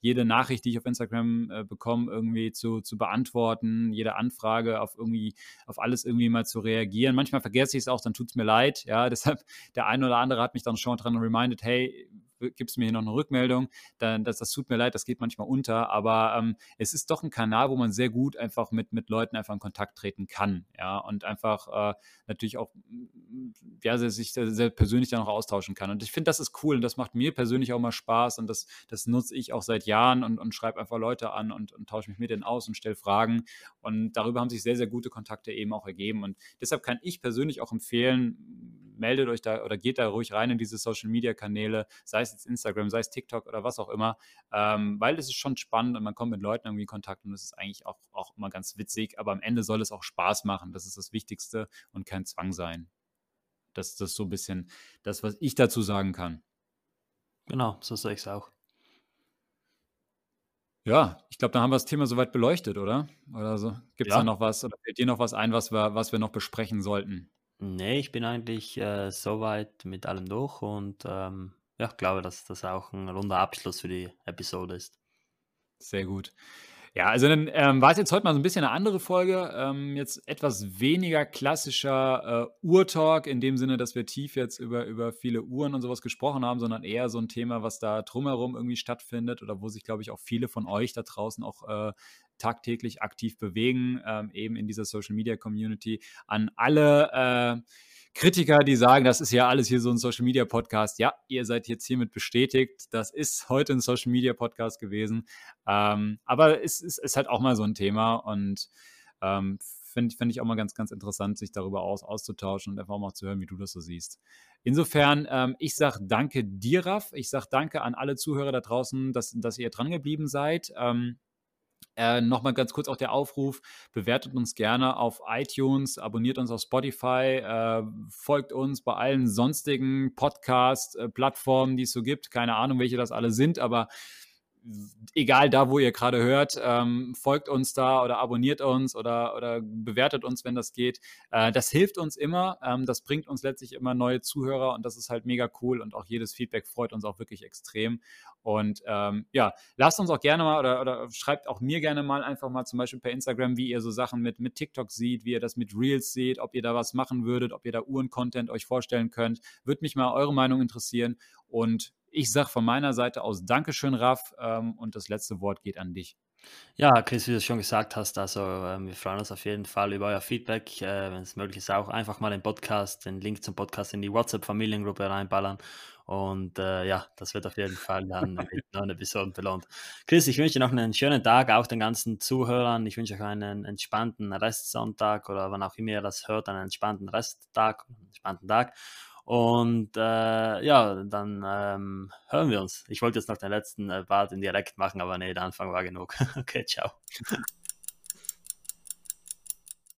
jede, Nachricht, die ich auf Instagram äh, bekomme, irgendwie zu, zu beantworten, jede Anfrage auf irgendwie, auf alles irgendwie mal zu reagieren. Manchmal vergesse ich es auch, dann tut es mir leid. Ja, deshalb der eine oder andere hat mich dann schon daran reminded, hey, gibst mir hier noch eine Rückmeldung, dann das, das tut mir leid, das geht manchmal unter, aber ähm, es ist doch ein Kanal, wo man sehr gut einfach mit, mit Leuten einfach in Kontakt treten kann, ja, und einfach äh, natürlich auch, ja, sich sehr, sehr persönlich dann auch austauschen kann. Und ich finde, das ist cool und das macht mir persönlich auch mal Spaß und das, das nutze ich auch seit Jahren und, und schreibe einfach Leute an und, und tausche mich mit denen aus und stelle Fragen und darüber haben sich sehr, sehr gute Kontakte eben auch ergeben und deshalb kann ich persönlich auch empfehlen, meldet euch da oder geht da ruhig rein in diese Social Media Kanäle, sei es jetzt Instagram, sei es TikTok oder was auch immer, ähm, weil es ist schon spannend und man kommt mit Leuten irgendwie in Kontakt und es ist eigentlich auch, auch immer ganz witzig, aber am Ende soll es auch Spaß machen. Das ist das Wichtigste und kein Zwang sein. Das, das ist so ein bisschen das, was ich dazu sagen kann. Genau, so sehe ich es auch. Ja, ich glaube, da haben wir das Thema soweit beleuchtet, oder? Oder so. Gibt es ja. da noch was oder fällt dir noch was ein, was wir, was wir noch besprechen sollten? Nee, ich bin eigentlich äh, soweit mit allem durch und ähm, ja, glaube, dass das auch ein runder Abschluss für die Episode ist. Sehr gut. Ja, also dann ähm, war es jetzt heute mal so ein bisschen eine andere Folge. Ähm, jetzt etwas weniger klassischer äh, Uhrtalk in dem Sinne, dass wir tief jetzt über, über viele Uhren und sowas gesprochen haben, sondern eher so ein Thema, was da drumherum irgendwie stattfindet oder wo sich, glaube ich, auch viele von euch da draußen auch äh, tagtäglich aktiv bewegen, ähm, eben in dieser Social Media Community. An alle äh, Kritiker, die sagen, das ist ja alles hier so ein Social Media Podcast. Ja, ihr seid jetzt hiermit bestätigt. Das ist heute ein Social Media Podcast gewesen. Ähm, aber es ist, ist, halt auch mal so ein Thema und ähm, finde find ich auch mal ganz, ganz interessant, sich darüber aus, auszutauschen und einfach mal zu hören, wie du das so siehst. Insofern, ähm, ich sage danke dir, Raff. Ich sage danke an alle Zuhörer da draußen, dass, dass ihr dran geblieben seid. Ähm, äh, Nochmal ganz kurz auch der Aufruf, bewertet uns gerne auf iTunes, abonniert uns auf Spotify, äh, folgt uns bei allen sonstigen Podcast-Plattformen, die es so gibt. Keine Ahnung, welche das alle sind, aber egal da, wo ihr gerade hört, ähm, folgt uns da oder abonniert uns oder, oder bewertet uns, wenn das geht. Äh, das hilft uns immer. Ähm, das bringt uns letztlich immer neue Zuhörer und das ist halt mega cool und auch jedes Feedback freut uns auch wirklich extrem. Und ähm, ja, lasst uns auch gerne mal oder, oder schreibt auch mir gerne mal einfach mal zum Beispiel per Instagram, wie ihr so Sachen mit, mit TikTok seht, wie ihr das mit Reels seht, ob ihr da was machen würdet, ob ihr da Uhren-Content euch vorstellen könnt. Würde mich mal eure Meinung interessieren. Und ich sage von meiner Seite aus Dankeschön, Raff. Ähm, und das letzte Wort geht an dich. Ja, Chris, wie du schon gesagt hast, also ähm, wir freuen uns auf jeden Fall über euer Feedback. Äh, Wenn es möglich ist, auch einfach mal den Podcast, den Link zum Podcast in die WhatsApp-Familiengruppe reinballern. Und äh, ja, das wird auf jeden Fall dann mit neuen Episoden belohnt. Chris, ich wünsche dir noch einen schönen Tag, auch den ganzen Zuhörern. Ich wünsche euch einen entspannten Restsonntag oder wann auch immer ihr das hört, einen entspannten Resttag, einen entspannten Tag. Und äh, ja, dann ähm, hören wir uns. Ich wollte jetzt noch den letzten äh, in Direkt machen, aber nee, der Anfang war genug. okay, ciao.